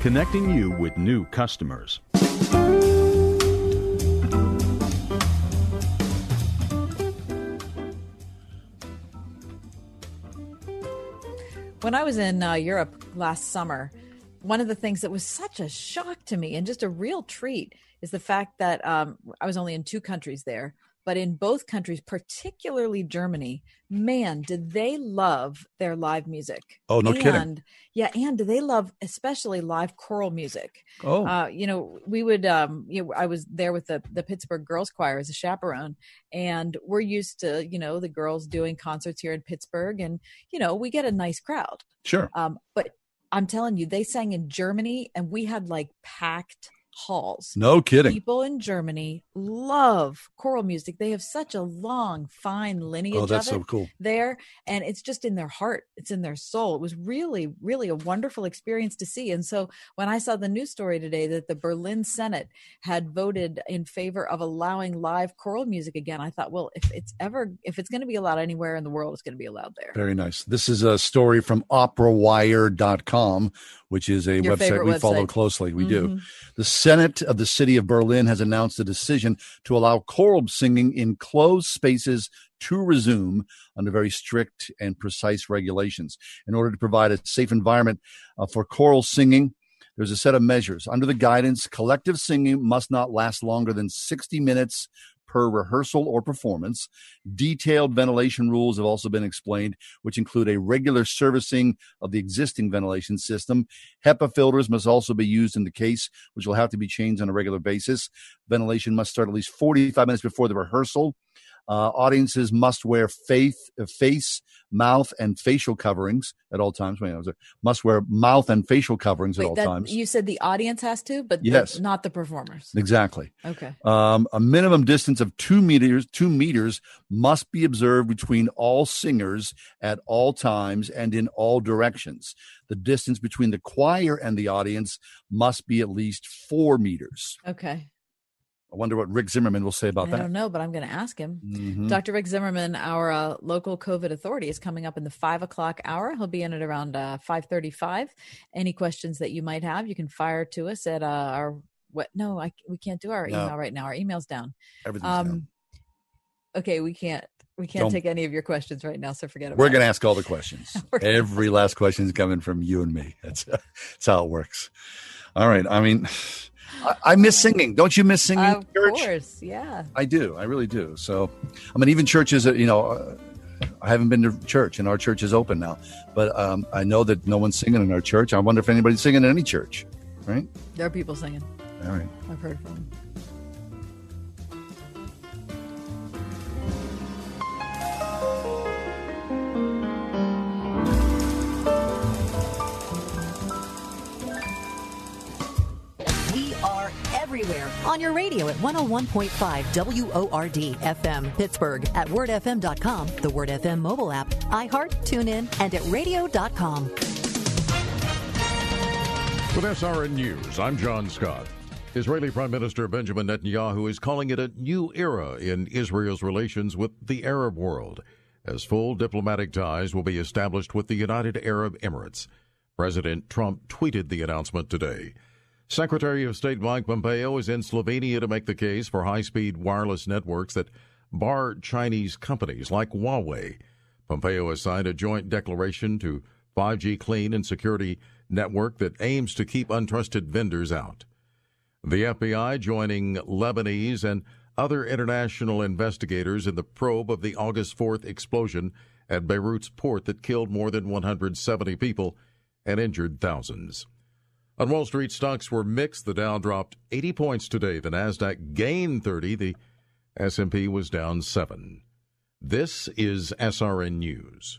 [SPEAKER 32] connecting you with new customers.
[SPEAKER 3] When I was in uh, Europe last summer, one of the things that was such a shock to me and just a real treat is the fact that um, I was only in two countries there but in both countries, particularly Germany, man, did they love their live music.
[SPEAKER 2] Oh, no
[SPEAKER 3] and,
[SPEAKER 2] kidding.
[SPEAKER 3] Yeah, and do they love especially live choral music.
[SPEAKER 2] Oh.
[SPEAKER 3] Uh, you know, we would um you know, I was there with the the Pittsburgh Girls Choir as a chaperone and we're used to, you know, the girls doing concerts here in Pittsburgh and you know, we get a nice crowd.
[SPEAKER 2] Sure.
[SPEAKER 3] Um but I'm telling you, they sang in Germany and we had like packed halls.
[SPEAKER 2] No kidding.
[SPEAKER 3] People in Germany love choral music. They have such a long, fine lineage
[SPEAKER 2] Oh, that's
[SPEAKER 3] of it
[SPEAKER 2] so cool.
[SPEAKER 3] there, and it's just in their heart. It's in their soul. It was really, really a wonderful experience to see. And so when I saw the news story today that the Berlin Senate had voted in favor of allowing live choral music again, I thought, well, if it's ever, if it's going to be allowed anywhere in the world, it's going to be allowed there.
[SPEAKER 2] Very nice. This is a story from operawire.com, which is a
[SPEAKER 3] Your
[SPEAKER 2] website we follow closely. We do.
[SPEAKER 3] Mhm.
[SPEAKER 2] The Senate of the city of Berlin has announced a decision to allow choral singing in closed spaces to resume under very strict and precise regulations. In order to provide a safe environment uh, for choral singing, there's a set of measures. Under the guidance, collective singing must not last longer than 60 minutes per rehearsal or performance. Detailed ventilation rules have also been explained, which include a regular servicing of the existing ventilation system. HEPA filters must also be used in the case, which will have to be changed on a regular basis. Ventilation must start at least 45 minutes before the rehearsal. Uh, audiences must wear faith, face, mouth, and facial coverings at all times. Wait, must wear mouth and facial coverings
[SPEAKER 3] Wait,
[SPEAKER 2] at all
[SPEAKER 3] that,
[SPEAKER 2] times.
[SPEAKER 3] You said the audience has to, but the-
[SPEAKER 2] Yes.
[SPEAKER 3] not the performers.
[SPEAKER 2] Exactly.
[SPEAKER 3] Okay.
[SPEAKER 2] Um, a minimum distance of two meters, two meters must be observed between all singers at all times and in all directions. The distance between the choir and the audience must be at least four meters.
[SPEAKER 3] Okay.
[SPEAKER 2] I wonder what Rick Zimmerman will say about
[SPEAKER 3] I
[SPEAKER 2] that.
[SPEAKER 3] I don't know, but I'm going to ask him.
[SPEAKER 2] Mhm.
[SPEAKER 3] Dr. Rick Zimmerman, our uh, local COVID authority, is coming up in the five o'clock hour. He'll be in at around uh, five thirty-five. Any questions that you might have, you can fire to us at uh, our what? No, I we can't do our
[SPEAKER 2] No.
[SPEAKER 3] email right now. Our email's down.
[SPEAKER 2] Everything's down.
[SPEAKER 3] Okay, we can't we can't
[SPEAKER 2] Don't-
[SPEAKER 3] take any of your questions right now, so forget about it.
[SPEAKER 2] We're going to ask all the questions. Every last question is coming from you and me. That's, that's how it works. All right. I mean, I, I miss singing. Don't you miss singing?
[SPEAKER 3] Of
[SPEAKER 2] church?
[SPEAKER 3] course, yeah.
[SPEAKER 2] I do. I really do. So, I mean, even churches, uh, you know, uh, I haven't been to church, and our church is open now. But um, I know that no one's singing in our church. I wonder if anybody's singing in any church, right?
[SPEAKER 3] There are people singing.
[SPEAKER 2] All right.
[SPEAKER 3] I've heard from them.
[SPEAKER 25] On your radio at 101.5 WORD FM Pittsburgh, at wordfm.com, the Word FM mobile app, iHeart, TuneIn, and at radio.com.
[SPEAKER 33] With SRN News, I'm John Scott. Israeli Prime Minister Benjamin Netanyahu is calling it a new era in Israel's relations with the Arab world, as full diplomatic ties will be established with the United Arab Emirates. President Trump tweeted the announcement today. Secretary of State Mike Pompeo is in Slovenia to make the case for high speed wireless networks that bar Chinese companies like Huawei. Pompeo has signed a joint declaration to 5G clean and security network that aims to keep untrusted vendors out. The FBI joining Lebanese and other international investigators in the probe of the August 4th explosion at Beirut's port that killed more than 170 people and injured thousands. On Wall Street, stocks were mixed. The Dow dropped 80 points today. The Nasdaq gained 30. The S&P was down 7. This is SRN News.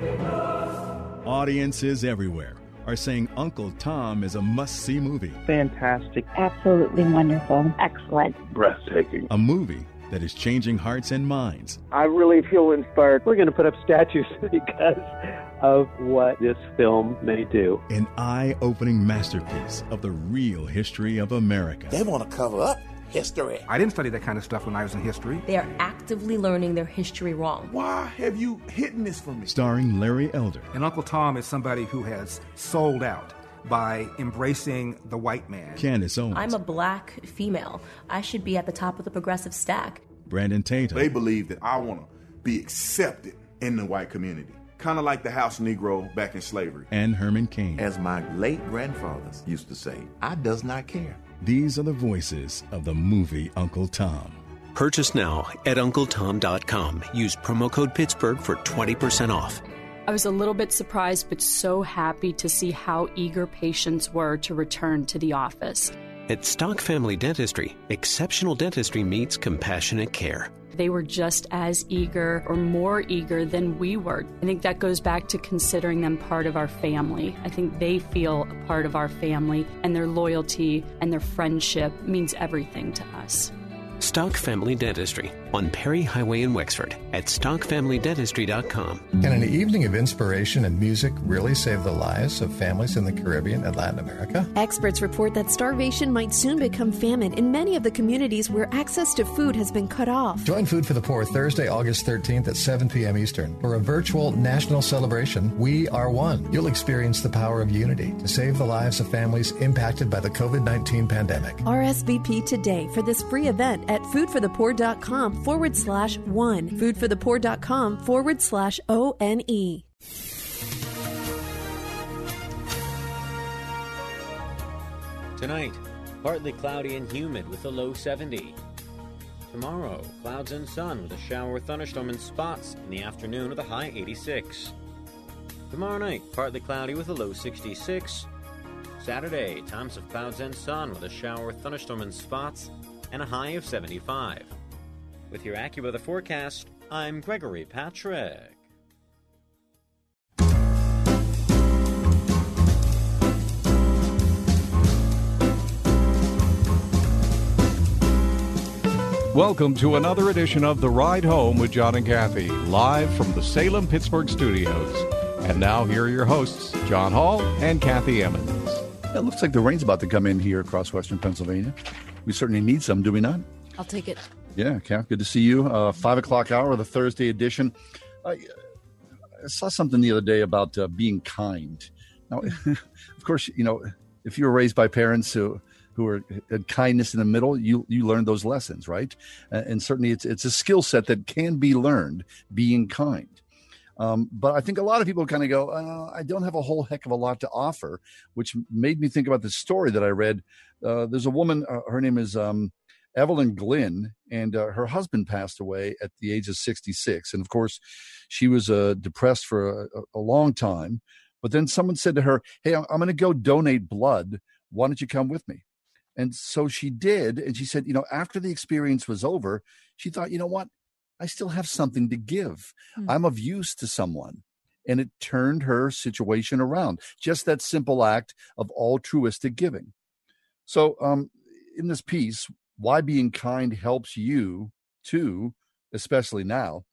[SPEAKER 34] Audiences everywhere are saying Uncle Tom is a must see movie.
[SPEAKER 17] Fantastic.
[SPEAKER 16] Absolutely wonderful. Excellent.
[SPEAKER 34] Breathtaking. A movie that is changing hearts and minds.
[SPEAKER 17] I really feel inspired. We're going to put up statues because of what this film may do.
[SPEAKER 34] An eye opening masterpiece of the real history of America.
[SPEAKER 35] They want to cover up history.
[SPEAKER 36] I didn't study that kind of stuff when I was in history.
[SPEAKER 37] They are actively learning their history wrong.
[SPEAKER 35] Why have you hidden this from me?
[SPEAKER 34] Starring Larry Elder.
[SPEAKER 36] And Uncle Tom is somebody who has sold out by embracing the white man.
[SPEAKER 34] Candace Owens.
[SPEAKER 37] I'm a black female. I should be at the top of the progressive stack.
[SPEAKER 34] Brandon Tatum.
[SPEAKER 35] They believe that I want to be accepted in the white community. Kind of like the house Negro back in slavery.
[SPEAKER 34] And Herman Cain.
[SPEAKER 35] As my late grandfathers used to say, I does not care.
[SPEAKER 34] These are the voices of the movie Uncle Tom.
[SPEAKER 20] Purchase now at UncleTom.com. Use promo code Pittsburgh for 20% off.
[SPEAKER 38] I was a little bit surprised, but so happy to see how eager patients were to return to the office.
[SPEAKER 20] At Stock Family Dentistry, exceptional dentistry meets compassionate care.
[SPEAKER 38] They were just as eager or more eager than we were. I think that goes back to considering them part of our family. I think they feel a part of our family, and their loyalty and their friendship means everything to us.
[SPEAKER 20] Stock Family Dentistry, on Perry Highway in Wexford at stockfamilydentistry.com.
[SPEAKER 39] Can an evening of inspiration and music really save the lives of families in the Caribbean and Latin America?
[SPEAKER 40] Experts report that starvation might soon become famine in many of the communities where access to food has been cut off.
[SPEAKER 39] Join Food for the Poor Thursday, August 13th at 7 p.m. Eastern for a virtual national celebration. We are one. You'll experience the power of unity to save the lives of families impacted by the COVID 19 pandemic.
[SPEAKER 40] RSVP today for this free event at foodforthepoor.com forward slash one. Foodforthepoor.com forward slash O N E.
[SPEAKER 41] Tonight, partly cloudy and humid with a low 70. Tomorrow, clouds and sun with a shower or thunderstorm in spots in the afternoon with a high 86. Tomorrow night, partly cloudy with a low 66. Saturday, times of clouds and sun with a shower or thunderstorm in spots and a high of 75. With your AccuWeather forecast, I'm Gregory Patrick.
[SPEAKER 42] Welcome to another edition of The Ride Home with John and Kathy, live from the Salem Pittsburgh studios. And now, here are your hosts, John Hall and Kathy Emmons.
[SPEAKER 2] It looks like the rain's about to come in here across western Pennsylvania. We certainly need some, do we not?
[SPEAKER 3] I'll take it.
[SPEAKER 2] Yeah, Kath, good to see you. Uh, five o'clock hour, the Thursday edition. I, I saw something the other day about uh, being kind. Now, of course, you know, if you were raised by parents who who are had kindness in the middle, you you learn those lessons, right? And certainly, it's it's a skill set that can be learned. Being kind. Um, but I think a lot of people kind of go, uh, I don't have a whole heck of a lot to offer, which made me think about the story that I read. Uh, there's a woman, uh, her name is um, Evelyn Glynn, and uh, her husband passed away at the age of 66. And of course, she was uh, depressed for a, a, long time. But then someone said to her, Hey, I'm, I'm going to go donate blood. Why don't you come with me? And so she did. And she said, You know, after the experience was over, she thought, You know what? I still have something to give. Mm-hmm. I'm of use to someone. And it turned her situation around. Just that simple act of altruistic giving. So, um, in this piece, why being kind helps you too, especially now.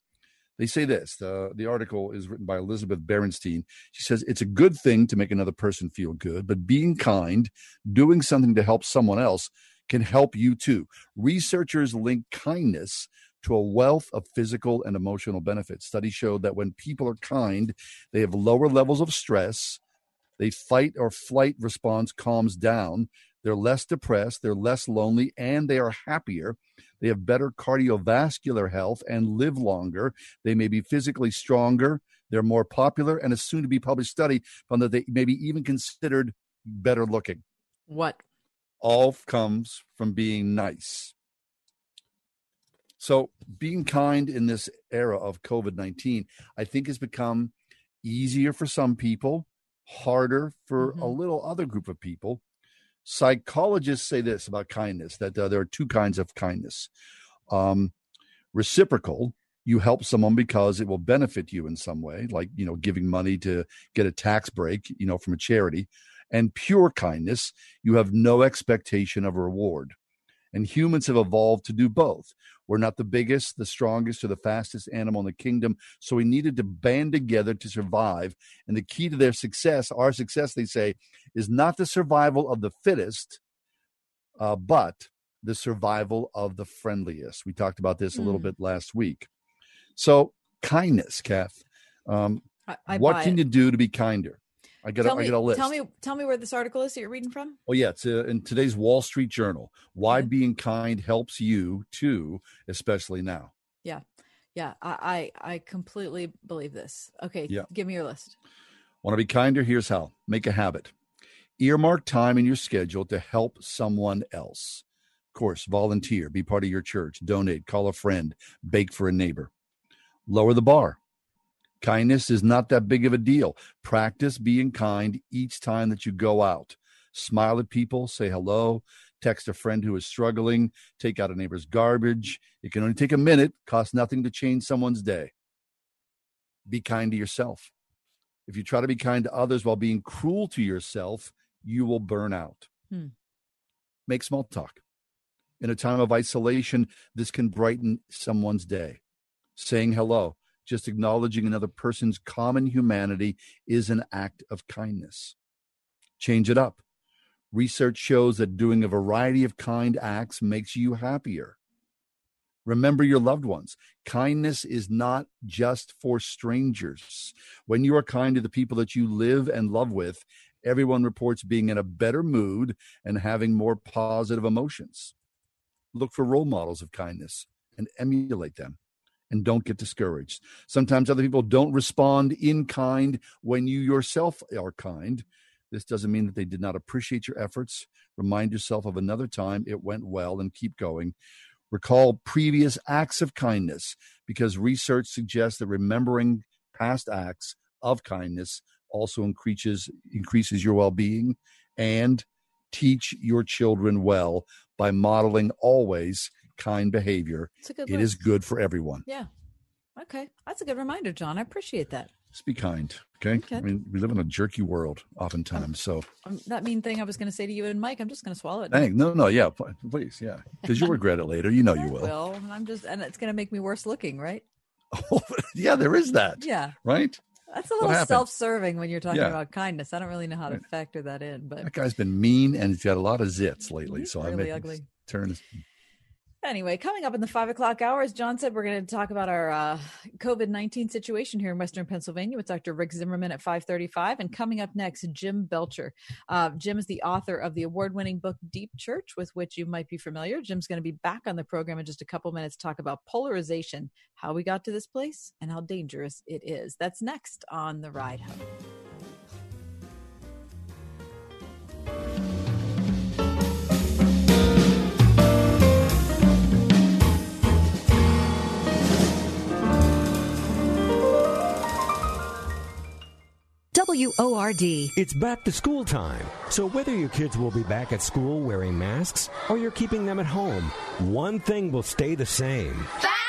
[SPEAKER 2] They say this. The, the article is written by Elizabeth Bernstein. She says it's a good thing to make another person feel good, but being kind, doing something to help someone else, can help you too. Researchers link kindness to a wealth of physical and emotional benefits. Studies show that when people are kind, they have lower levels of stress, they fight or flight response calms down, they're less depressed, they're less lonely, and they are happier. They have better cardiovascular health and live longer. They may be physically stronger. They're more popular, and a soon to be published study found that they may be even considered better looking.
[SPEAKER 3] What?
[SPEAKER 2] All comes from being nice. So, being kind in this era of COVID 19, I think has become easier for some people, harder for mm-hmm. a little other group of people. Psychologists say this about kindness that uh, there are two kinds of kindness um, reciprocal, you help someone because it will benefit you in some way, like, you know, giving money to get a tax break, you know, from a charity. And pure kindness, you have no expectation of reward. And humans have evolved to do both. We're not the biggest, the strongest, or the fastest animal in the kingdom. So we needed to band together to survive. And the key to their success, our success, they say, is not the survival of the fittest, uh, but the survival of the friendliest. We talked about this a little mm. bit last week. So, kindness, Kath. Um, I, I what can it. you do to be kinder? I get, a, me, I get a list.
[SPEAKER 3] Tell me, tell me where this article is that you're reading from.
[SPEAKER 2] Oh yeah, it's uh, in today's Wall Street Journal. Why being kind helps you too, especially now.
[SPEAKER 3] Yeah, yeah, I, I, I completely believe this. Okay, yeah. give me your list.
[SPEAKER 2] Want to be kinder? Here's how: make a habit. Earmark time in your schedule to help someone else. Of course, volunteer, be part of your church, donate, call a friend, bake for a neighbor. Lower the bar Kindness is not that big of a deal. Practice being kind each time that you go out. Smile at people, say hello, text a friend who is struggling, take out a neighbor's garbage. It can only take a minute, cost nothing to change someone's day. Be kind to yourself. If you try to be kind to others while being cruel to yourself, you will burn out. Hmm. Make small talk. In a time of isolation, this can brighten someone's day. Saying hello, just acknowledging another person's common humanity is an act of kindness. Change it up. Research shows that doing a variety of kind acts makes you happier. Remember your loved ones. Kindness is not just for strangers. When you are kind to the people that you live and love with, everyone reports being in a better mood and having more positive emotions. Look for role models of kindness and emulate them. And don't get discouraged. Sometimes other people don't respond in kind when you yourself are kind. This doesn't mean that they did not appreciate your efforts. Remind yourself of another time it went well and keep going. Recall previous acts of kindness because research suggests that remembering past acts of kindness also increases increases your well-being and teach your children well by modeling always kind behavior.
[SPEAKER 3] good
[SPEAKER 2] It is good for everyone.
[SPEAKER 3] Yeah. Okay. That's a good reminder, John. I appreciate that.
[SPEAKER 2] Just be kind, okay?
[SPEAKER 3] Okay.
[SPEAKER 2] I mean, we live in a jerky world oftentimes, so
[SPEAKER 3] Um, that mean thing I was going to say to you and Mike, I'm just going to swallow it.
[SPEAKER 2] Thank, no, no, yeah, please, yeah, because you'll regret it later. You know you will.
[SPEAKER 3] And I'm just, and it's going to make me worse looking, right?
[SPEAKER 2] yeah, there is that.
[SPEAKER 3] Yeah.
[SPEAKER 2] Right?
[SPEAKER 3] That's a little self-serving when you're talking
[SPEAKER 2] Yeah.
[SPEAKER 3] about kindness. I don't really know how to factor that in, but
[SPEAKER 2] That guy's been mean and he's got a lot of zits lately. So I
[SPEAKER 3] really
[SPEAKER 2] may
[SPEAKER 3] ugly.
[SPEAKER 2] turn.
[SPEAKER 3] Anyway, coming up in the five o'clock hour, as John said, we're going to talk about our uh, COVID nineteen situation here in Western Pennsylvania with Dr. Rick Zimmerman at five thirty-five, and coming up next, Jim Belcher. Uh, Jim is the author of the award-winning book Deep Church, with which you might be familiar. Jim's going to be back on the program in just a couple minutes to talk about polarization, how we got to this place, and how dangerous it is. That's next on the ride home.
[SPEAKER 25] WORD.
[SPEAKER 43] It's back to school time. So whether your kids will be back at school wearing masks or you're keeping them at home, one thing will stay the same.
[SPEAKER 44] Back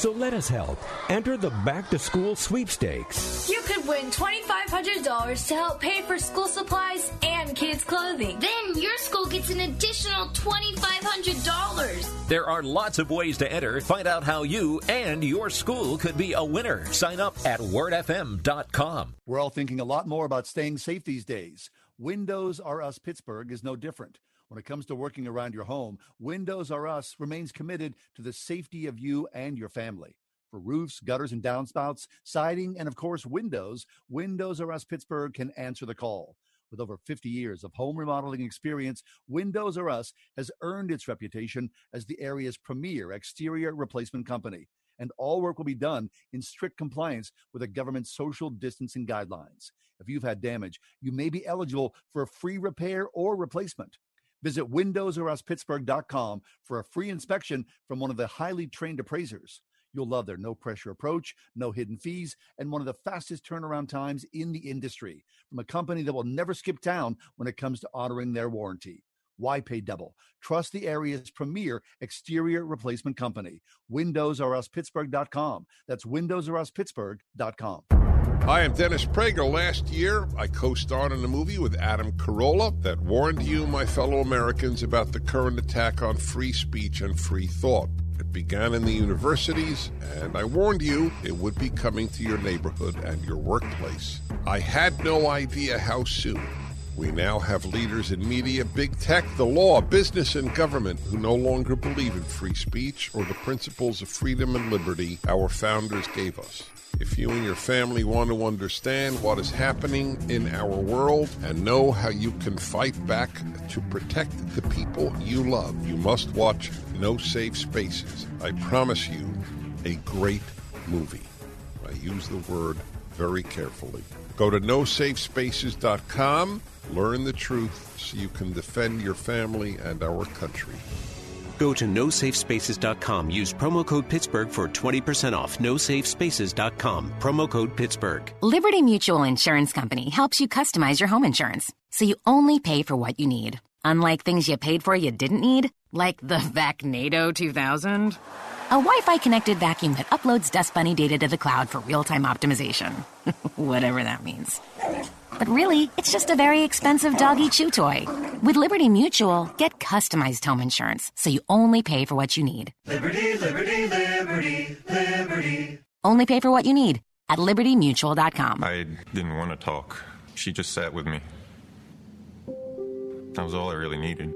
[SPEAKER 43] So let us help. Enter the back to school sweepstakes.
[SPEAKER 44] You could win $2,500 to help pay for school supplies and kids' clothing. Then your school gets an additional $2,500.
[SPEAKER 45] There are lots of ways to enter. Find out how you and your school could be a winner. Sign up at wordfm.com.
[SPEAKER 2] We're all thinking a lot more about staying safe these days. Windows R Us Pittsburgh is no different. When it comes to working around your home, Windows R Us remains committed to the safety of you and your family. For roofs, gutters, and downspouts, siding, and of course, windows, Windows R Us Pittsburgh can answer the call. With over 50 years of home remodeling experience, Windows R Us has earned its reputation as the area's premier exterior replacement company. And all work will be done in strict compliance with the government's social distancing guidelines. If you've had damage, you may be eligible for a free repair or replacement. Visit windowsoruspittsburgh.com for a free inspection from one of the highly trained appraisers. You'll love their no pressure approach, no hidden fees, and one of the fastest turnaround times in the industry from a company that will never skip town when it comes to honoring their warranty. Why pay double? Trust the area's premier exterior replacement company. WindowsRUsPittsburgh.com. That's WindowsRUsPittsburgh.com.
[SPEAKER 46] Hi, I'm Dennis Prager. Last year, I co starred in a movie with Adam Carolla that warned you, my fellow Americans, about the current attack on free speech and free thought. It began in the universities, and I warned you it would be coming to your neighborhood and your workplace. I had no idea how soon. We now have leaders in media, big tech, the law, business, and government who no longer believe in free speech or the principles of freedom and liberty our founders gave us. If you and your family want to understand what is happening in our world and know how you can fight back to protect the people you love, you must watch No Safe Spaces. I promise you, a great movie. I use the word very carefully. Go to nosafespaces.com, learn the truth so you can defend your family and our country.
[SPEAKER 20] Go to nosafespaces.com. Use promo code Pittsburgh for 20% off. Nosafespaces.com. Promo code Pittsburgh.
[SPEAKER 47] Liberty Mutual Insurance Company helps you customize your home insurance so you only pay for what you need. Unlike things you paid for you didn't need, like the Vacnado 2000. A Wi Fi connected vacuum that uploads Dust Bunny data to the cloud for real time optimization. Whatever that means. But really, it's just a very expensive doggy chew toy. With Liberty Mutual, get customized home insurance so you only pay for what you need.
[SPEAKER 48] Liberty, liberty, liberty, liberty.
[SPEAKER 47] Only pay for what you need at libertymutual.com.
[SPEAKER 49] I didn't want to talk. She just sat with me. That was all I really needed.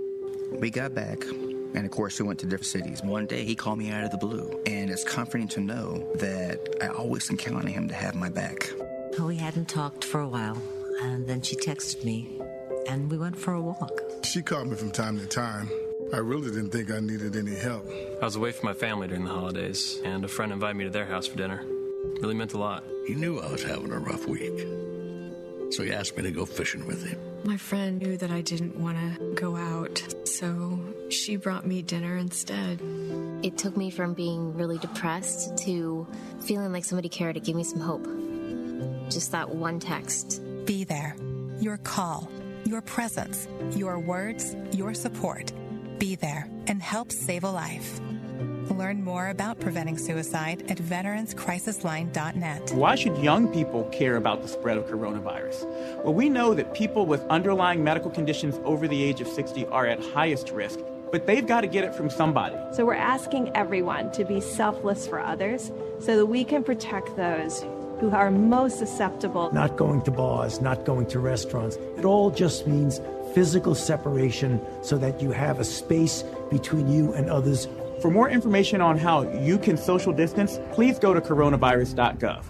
[SPEAKER 50] We got back, and of course, we went to different cities. One day, he called me out of the blue, and it's comforting to know that I always can count on him to have my back.
[SPEAKER 51] Oh, we hadn't talked for a while, and then she texted me, and we went for a walk.
[SPEAKER 52] She called me from time to time. I really didn't think I needed any help.
[SPEAKER 53] I was away from my family during the holidays, and a friend invited me to their house for dinner. Really meant a lot.
[SPEAKER 54] He knew I was having a rough week, so he asked me to go fishing with him.
[SPEAKER 55] My friend knew that I didn't want to go out, so she brought me dinner instead.
[SPEAKER 56] It took me from being really depressed to feeling like somebody cared. It gave me some hope. Just that one text.
[SPEAKER 57] Be there. Your call, your presence, your words, your support. Be there and help save a life. Learn more about preventing suicide at veteranscrisisline.net.
[SPEAKER 58] Why should young people care about the spread of coronavirus? Well, we know that people with underlying medical conditions over the age of 60 are at highest risk, but they've got to get it from somebody.
[SPEAKER 59] So we're asking everyone to be selfless for others so that we can protect those who are most susceptible.
[SPEAKER 60] Not going to bars, not going to restaurants. It all just means physical separation so that you have a space between you and others
[SPEAKER 58] for more information on how you can social distance, please go to coronavirus.gov.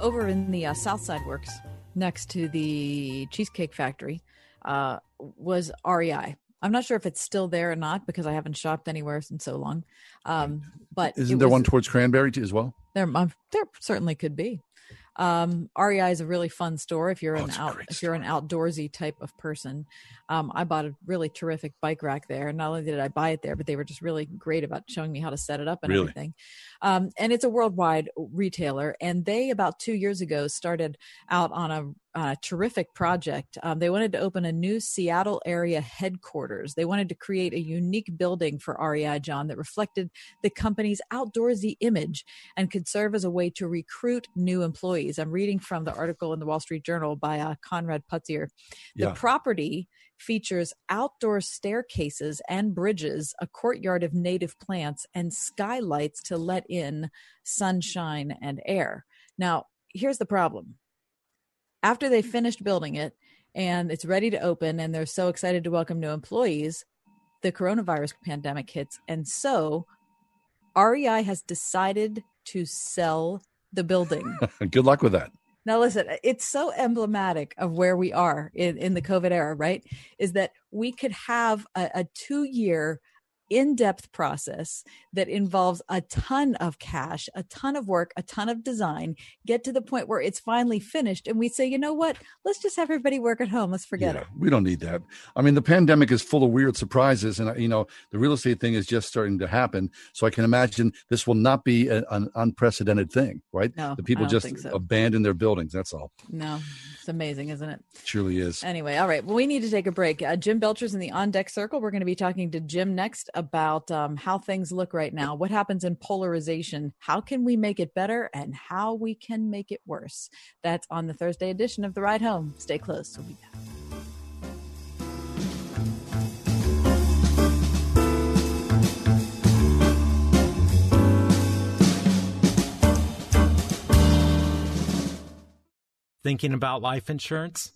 [SPEAKER 3] Over in the uh, South Side Works, next to the Cheesecake Factory, uh, was REI. I'm not sure if it's still there or not because I haven't shopped anywhere in so long. Um, but
[SPEAKER 2] isn't there
[SPEAKER 3] was,
[SPEAKER 2] one towards Cranberry as well?
[SPEAKER 3] There, um, there certainly could be. Um, REI is a really fun store if you're
[SPEAKER 2] Oh,
[SPEAKER 3] an out if you're an outdoorsy type of person. Um, I bought a really terrific bike rack there. And not only did I buy it there, but they were just really great about showing me how to set it up and
[SPEAKER 2] Really?
[SPEAKER 3] everything. Um, and it's a worldwide retailer. And they about two years ago started out on a, terrific project. Um, they wanted to open a new Seattle area headquarters. They wanted to create a unique building for REI John that reflected the company's outdoorsy image and could serve as a way to recruit new employees. I'm reading from the article in the Wall Street Journal by uh, Conrad Putzier. The
[SPEAKER 61] Yeah.
[SPEAKER 3] property features outdoor staircases and bridges, a courtyard of native plants, and skylights to let in sunshine and air. Now, here's the problem. After they finished building it and it's ready to open, and they're so excited to welcome new employees, the coronavirus pandemic hits. And so REI has decided to sell the building.
[SPEAKER 2] Good luck with that.
[SPEAKER 3] Now, listen, it's so emblematic of where we are in, in the COVID era, right? Is that we could have a, a two year in depth process that involves a ton of cash, a ton of work, a ton of design, get to the point where it's finally finished. And we say, you know what? Let's just have everybody work at home. Let's forget it.
[SPEAKER 2] We don't need that. I mean, the pandemic is full of weird surprises, and you know, the real estate thing is just starting to happen. So I can imagine this will not be a, an unprecedented thing, right?
[SPEAKER 3] No,
[SPEAKER 2] the people just
[SPEAKER 3] so.
[SPEAKER 2] abandon their buildings. That's all.
[SPEAKER 3] No, it's amazing, isn't it?
[SPEAKER 2] It surely is.
[SPEAKER 3] Anyway, all right. Well, we need to take a break. Uh, Jim Belcher's in the on deck circle. We're going to be talking to Jim next about um, how things look right now, what happens in polarization, how can we make it better, and how we can make it worse. That's on the Thursday edition of The Ride Home. Stay close. We'll be back.
[SPEAKER 62] Thinking about life insurance?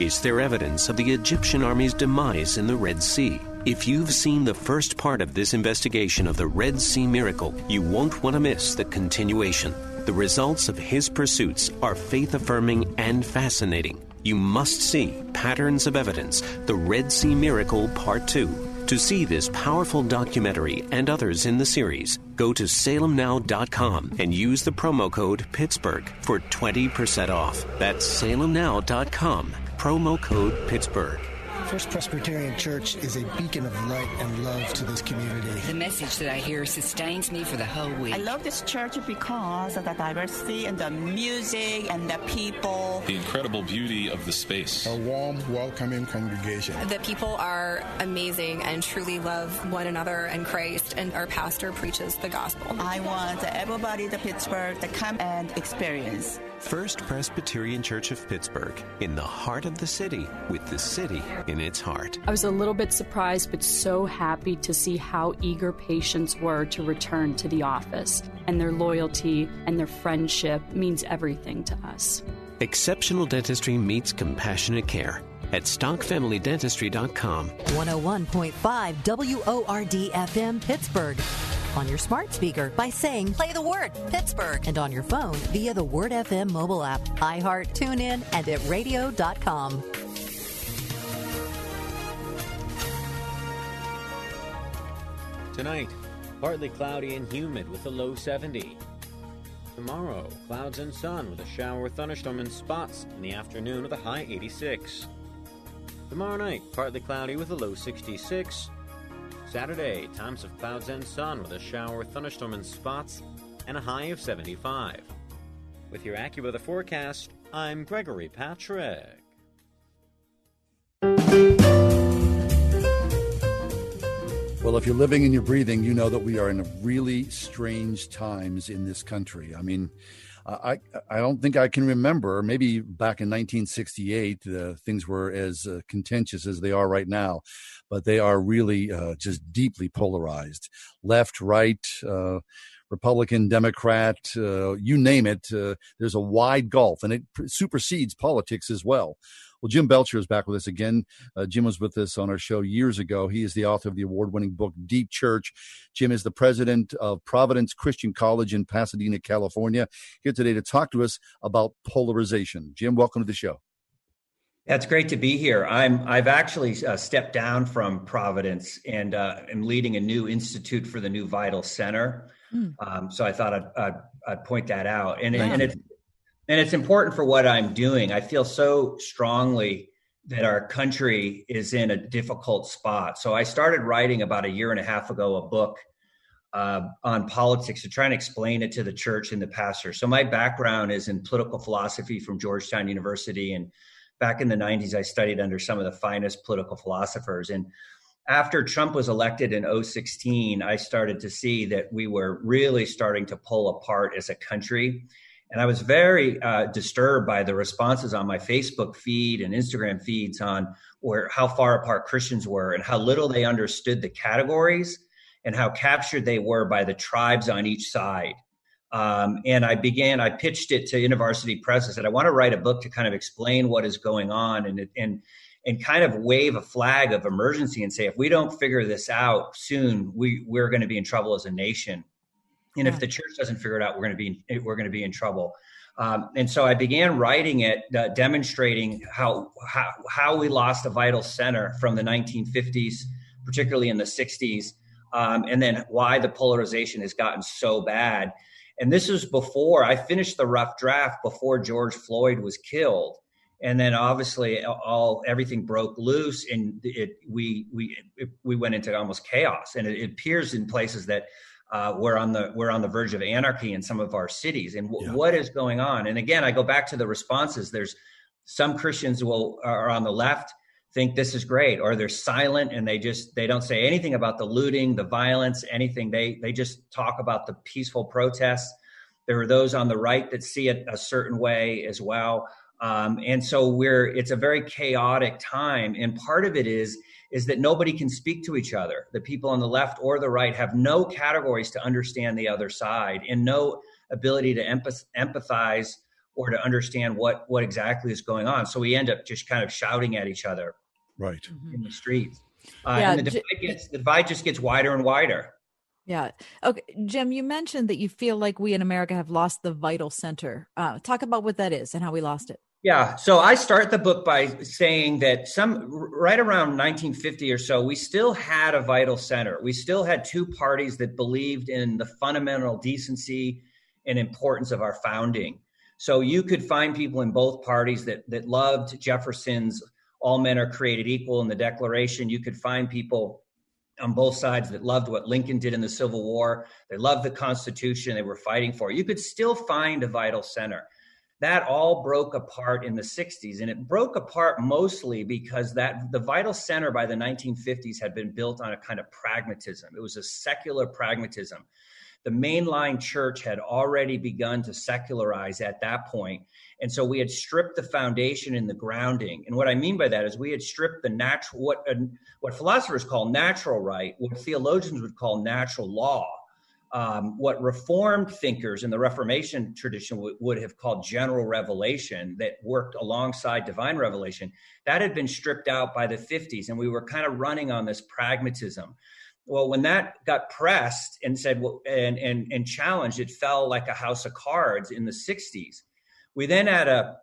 [SPEAKER 20] Is there evidence of the Egyptian army's demise in the Red Sea? If you've seen the first part of this investigation of the Red Sea miracle, you won't want to miss the continuation. The results of his pursuits are faith affirming and fascinating. You must see Patterns of Evidence, The Red Sea Miracle Part 2. To see this powerful documentary and others in the series, go to salemnow.com and use the promo code Pittsburgh for 20% off. That's salemnow.com, promo code Pittsburgh.
[SPEAKER 63] First Presbyterian Church is a beacon of light and love to this community.
[SPEAKER 64] The message that I hear sustains me for the whole week.
[SPEAKER 65] I love this church because of the diversity and the music and the people.
[SPEAKER 66] The incredible beauty of the space.
[SPEAKER 52] A warm, welcoming congregation.
[SPEAKER 67] The people are amazing and truly love one another and Christ, and our pastor preaches the gospel.
[SPEAKER 65] I want everybody to Pittsburgh to come and experience.
[SPEAKER 20] First Presbyterian Church of Pittsburgh, in the heart of the city, with the city in its heart.
[SPEAKER 68] I was a little bit surprised, but so happy to see how eager patients were to return to the office. And their loyalty and their friendship means everything to us.
[SPEAKER 20] Exceptional dentistry meets compassionate care at stockfamilydentistry.com.
[SPEAKER 69] 101.5 WORD FM Pittsburgh. On your smart speaker by saying, play the word Pittsburgh. And on your phone via the Word FM mobile app, iHeart, TuneIn, and at radio.com.
[SPEAKER 70] Tonight, partly cloudy and humid with a low 70. Tomorrow, clouds and sun with a shower or thunderstorm in spots in the afternoon with a high 86. Tomorrow night, partly cloudy with a low 66. Saturday, times of clouds and sun with a shower thunderstorm in spots and a high of 75. With your AccuWeather forecast, I'm Gregory Patrick.
[SPEAKER 2] Well, if you're living and you're breathing, you know that we are in really strange times in this country. I mean, I I don't think I can remember. Maybe back in 1968, uh, things were as uh, contentious as they are right now, but they are really uh, just deeply polarized, left, right. Uh, Republican, Democrat, uh, you name it. Uh, there's a wide gulf, and it supersedes politics as well. Well, Jim Belcher is back with us again. Uh, Jim was with us on our show years ago. He is the author of the award winning book, Deep Church. Jim is the president of Providence Christian College in Pasadena, California, here today to talk to us about polarization. Jim, welcome to the show.
[SPEAKER 71] It's great to be here. I'm I've actually uh, stepped down from Providence and uh, am leading a new institute for the New Vital Center. Mm. Um, so I thought I'd, I'd, I'd, point that out, and, and it's and it's important for what I'm doing. I feel so strongly that our country is in a difficult spot. So I started writing about a year and a half ago a book uh, on politics to try and explain it to the church and the pastor. So my background is in political philosophy from Georgetown University, and back in the '90s, I studied under some of the finest political philosophers. And after Trump was elected in 016, I started to see that we were really starting to pull apart as a country and I was very uh, disturbed by the responses on my Facebook feed and Instagram feeds on where how far apart Christians were and how little they understood the categories and how captured they were by the tribes on each side. Um, and I began, I pitched it to University Press. I said, I want to write a book to kind of explain what is going on and, and, and kind of wave a flag of emergency and say, if we don't figure this out soon, we, we're going to be in trouble as a nation and if the church doesn't figure it out, we're going to be we're going to be in trouble. Um, and so I began writing it, uh, demonstrating how, how how we lost a vital center from the 1950s, particularly in the 60s, um, and then why the polarization has gotten so bad. And this was before I finished the rough draft before George Floyd was killed, and then obviously all everything broke loose, and it we we it, we went into almost chaos. And it, it appears in places that uh, we're on the we're on the verge of anarchy in some of our cities. And w- yeah. what is going on? And again, I go back to the responses. There's some Christians will are on the left think this is great or they're silent and they just they don't say anything about the looting the violence anything. They they just talk about the peaceful protests. There are those on the right that see it a certain way as well. Um, and so we're it's a very chaotic time. And part of it is is that nobody can speak to each other. The people on the left or the right have no categories to understand the other side and no ability to empath- empathize or to understand what what exactly is going on. So we end up just kind of shouting at each other
[SPEAKER 2] right
[SPEAKER 71] in the streets. Uh, yeah, and the divide, gets, the divide just gets wider and wider.
[SPEAKER 3] Yeah. Okay, Jim, you mentioned that you feel like we in America have lost the vital center. Uh, talk about what that is and how we lost it.
[SPEAKER 71] Yeah. So I start the book by saying that some right around 1950 or so, we still had a vital center. We still had two parties that believed in the fundamental decency and importance of our founding. So you could find people in both parties that that loved Jefferson's all men are created equal in the Declaration. You could find people on both sides that loved what Lincoln did in the Civil War. They loved the Constitution they were fighting for. You could still find a vital center. That all broke apart in the 60s, and it broke apart mostly because that the vital center by the 1950s had been built on a kind of pragmatism. It was a secular pragmatism. The mainline church had already begun to secularize at that point, and so we had stripped the foundation and the grounding. And what I mean by that is we had stripped the natural, what, uh, what philosophers call natural right, what theologians would call natural law, um, what Reformed thinkers in the Reformation tradition w- would have called general revelation that worked alongside divine revelation, that had been stripped out by the 50s. And we were kind of running on this pragmatism. Well, when that got pressed and said well, and, and, and challenged, it fell like a house of cards in the 60s. We then had a,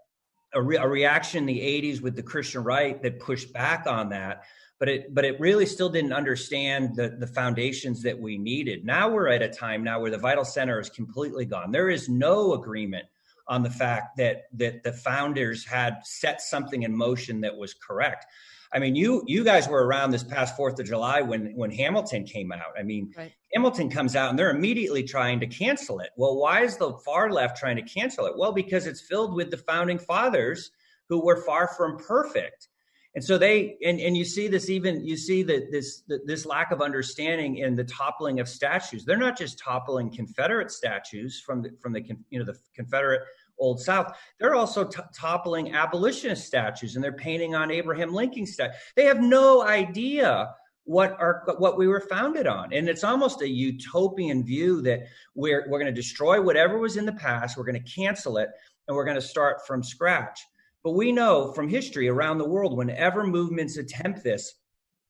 [SPEAKER 71] a, re- a, reaction in the 80s with the Christian right that pushed back on that, but it but it really still didn't understand the, the foundations that we needed. Now we're at a time now where the vital center is completely gone. There is no agreement on the fact that that the founders had set something in motion that was correct. I mean, you you guys were around this past Fourth of July when when Hamilton came out. I mean, right. Hamilton comes out and they're immediately trying to cancel it. Well, why is the far left trying to cancel it? Well, because it's filled with the founding fathers who were far from perfect. And so they and, and you see this even you see that this this lack of understanding in the toppling of statues. They're not just toppling Confederate statues from the from the you know the Confederate Old South. They're also t- toppling abolitionist statues and they're painting on Abraham Lincoln statues. They have no idea what are what we were founded on and it's almost a utopian view that we're we're going to destroy whatever was in the past we're going to cancel it and we're going to start from scratch but we know from history around the world whenever movements attempt this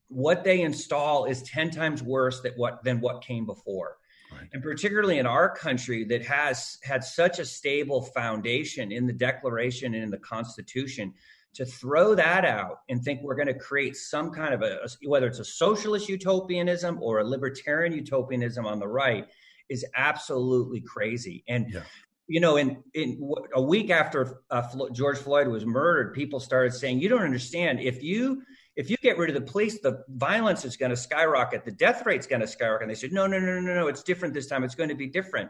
[SPEAKER 71] what they install is 10 times worse than what than what came before Right. And particularly in our country that has had such a stable foundation in the Declaration and in the Constitution, to throw that out and think we're going to create some kind of a, whether it's a socialist utopianism or a libertarian utopianism on the right, is absolutely crazy. And yeah. you know, in in a week after uh, George Floyd was murdered, people started saying, "You don't understand. If you if you get rid of the police, the violence is going to skyrocket, the death rate's going to skyrocket. And they said, no, no, no, no, no, it's different this time. It's going to be different.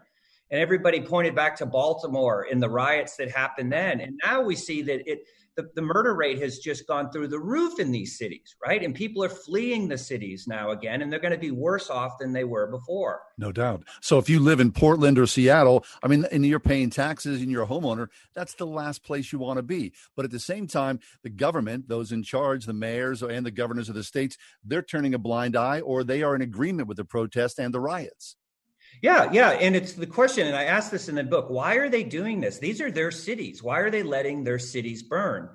[SPEAKER 71] And everybody pointed back to Baltimore in the riots that happened then. And now we see that it the, the murder rate has just gone through the roof in these cities, right? And people are fleeing the cities now again, and they're going to be worse off than they were before.
[SPEAKER 2] No doubt. So if you live in Portland or Seattle, I mean, and you're paying taxes and you're a homeowner, that's the last place you want to be. But at the same time, the government, those in charge, the mayors and the governors of the states, they're turning a blind eye or they are in agreement with the protest and the riots.
[SPEAKER 71] Yeah, yeah. And it's the question, and I asked this in the book why are they doing this? These are their cities. Why are they letting their cities burn?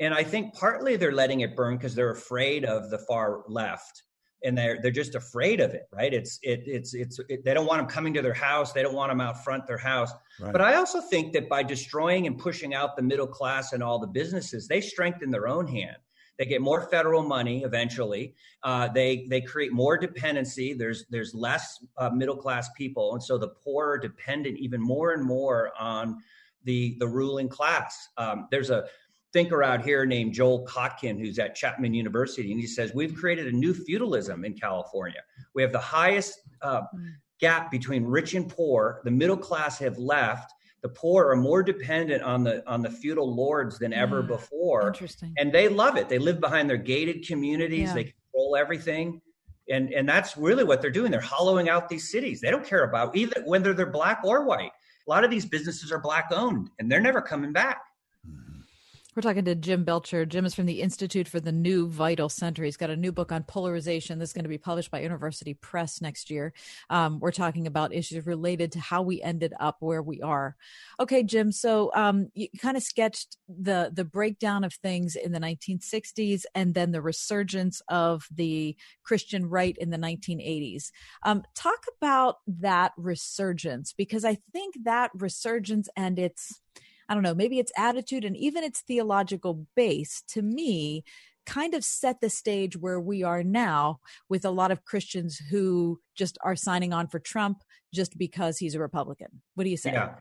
[SPEAKER 71] And I think partly they're letting it burn because they're afraid of the far left. And they're they're just afraid of it, right? It's it it's it's it, they don't want them coming to their house. They don't want them out front their house. Right. But I also think that by destroying and pushing out the middle class and all the businesses, they strengthen their own hand. They get more federal money eventually. Uh, they they create more dependency. There's there's less uh, middle class people, and so the poor are dependent even more and more on the the ruling class. Um, there's a thinker out here named Joel Kotkin, who's at Chapman University, and he says we've created a new feudalism in California. We have the highest uh, gap between rich and poor. The middle class have left. The poor are more dependent on the on the feudal lords than ever
[SPEAKER 3] Mm,
[SPEAKER 71] before.
[SPEAKER 3] Interesting.
[SPEAKER 71] And they love it. They live behind their gated communities.
[SPEAKER 3] Yeah.
[SPEAKER 71] They control everything. And and that's really what they're doing. They're hollowing out these cities. They don't care about either whether they're black or white. A lot of these businesses are black owned and they're never coming back.
[SPEAKER 3] We're talking to Jim Belcher. Jim is from the Institute for the New Vital Center. He's got a new book on polarization that's going to be published by University Press next year. Um, we're talking about issues related to how we ended up where we are. Okay, Jim. So um, you kind of sketched the the breakdown of things in the 1960s and then the resurgence of the Christian right in the 1980s. Um, talk about that resurgence because I think that resurgence and its I don't know, maybe its attitude and even its theological base to me kind of set the stage where we are now with a lot of Christians who just are signing on for Trump just because he's a Republican. What do you say?
[SPEAKER 71] Yeah.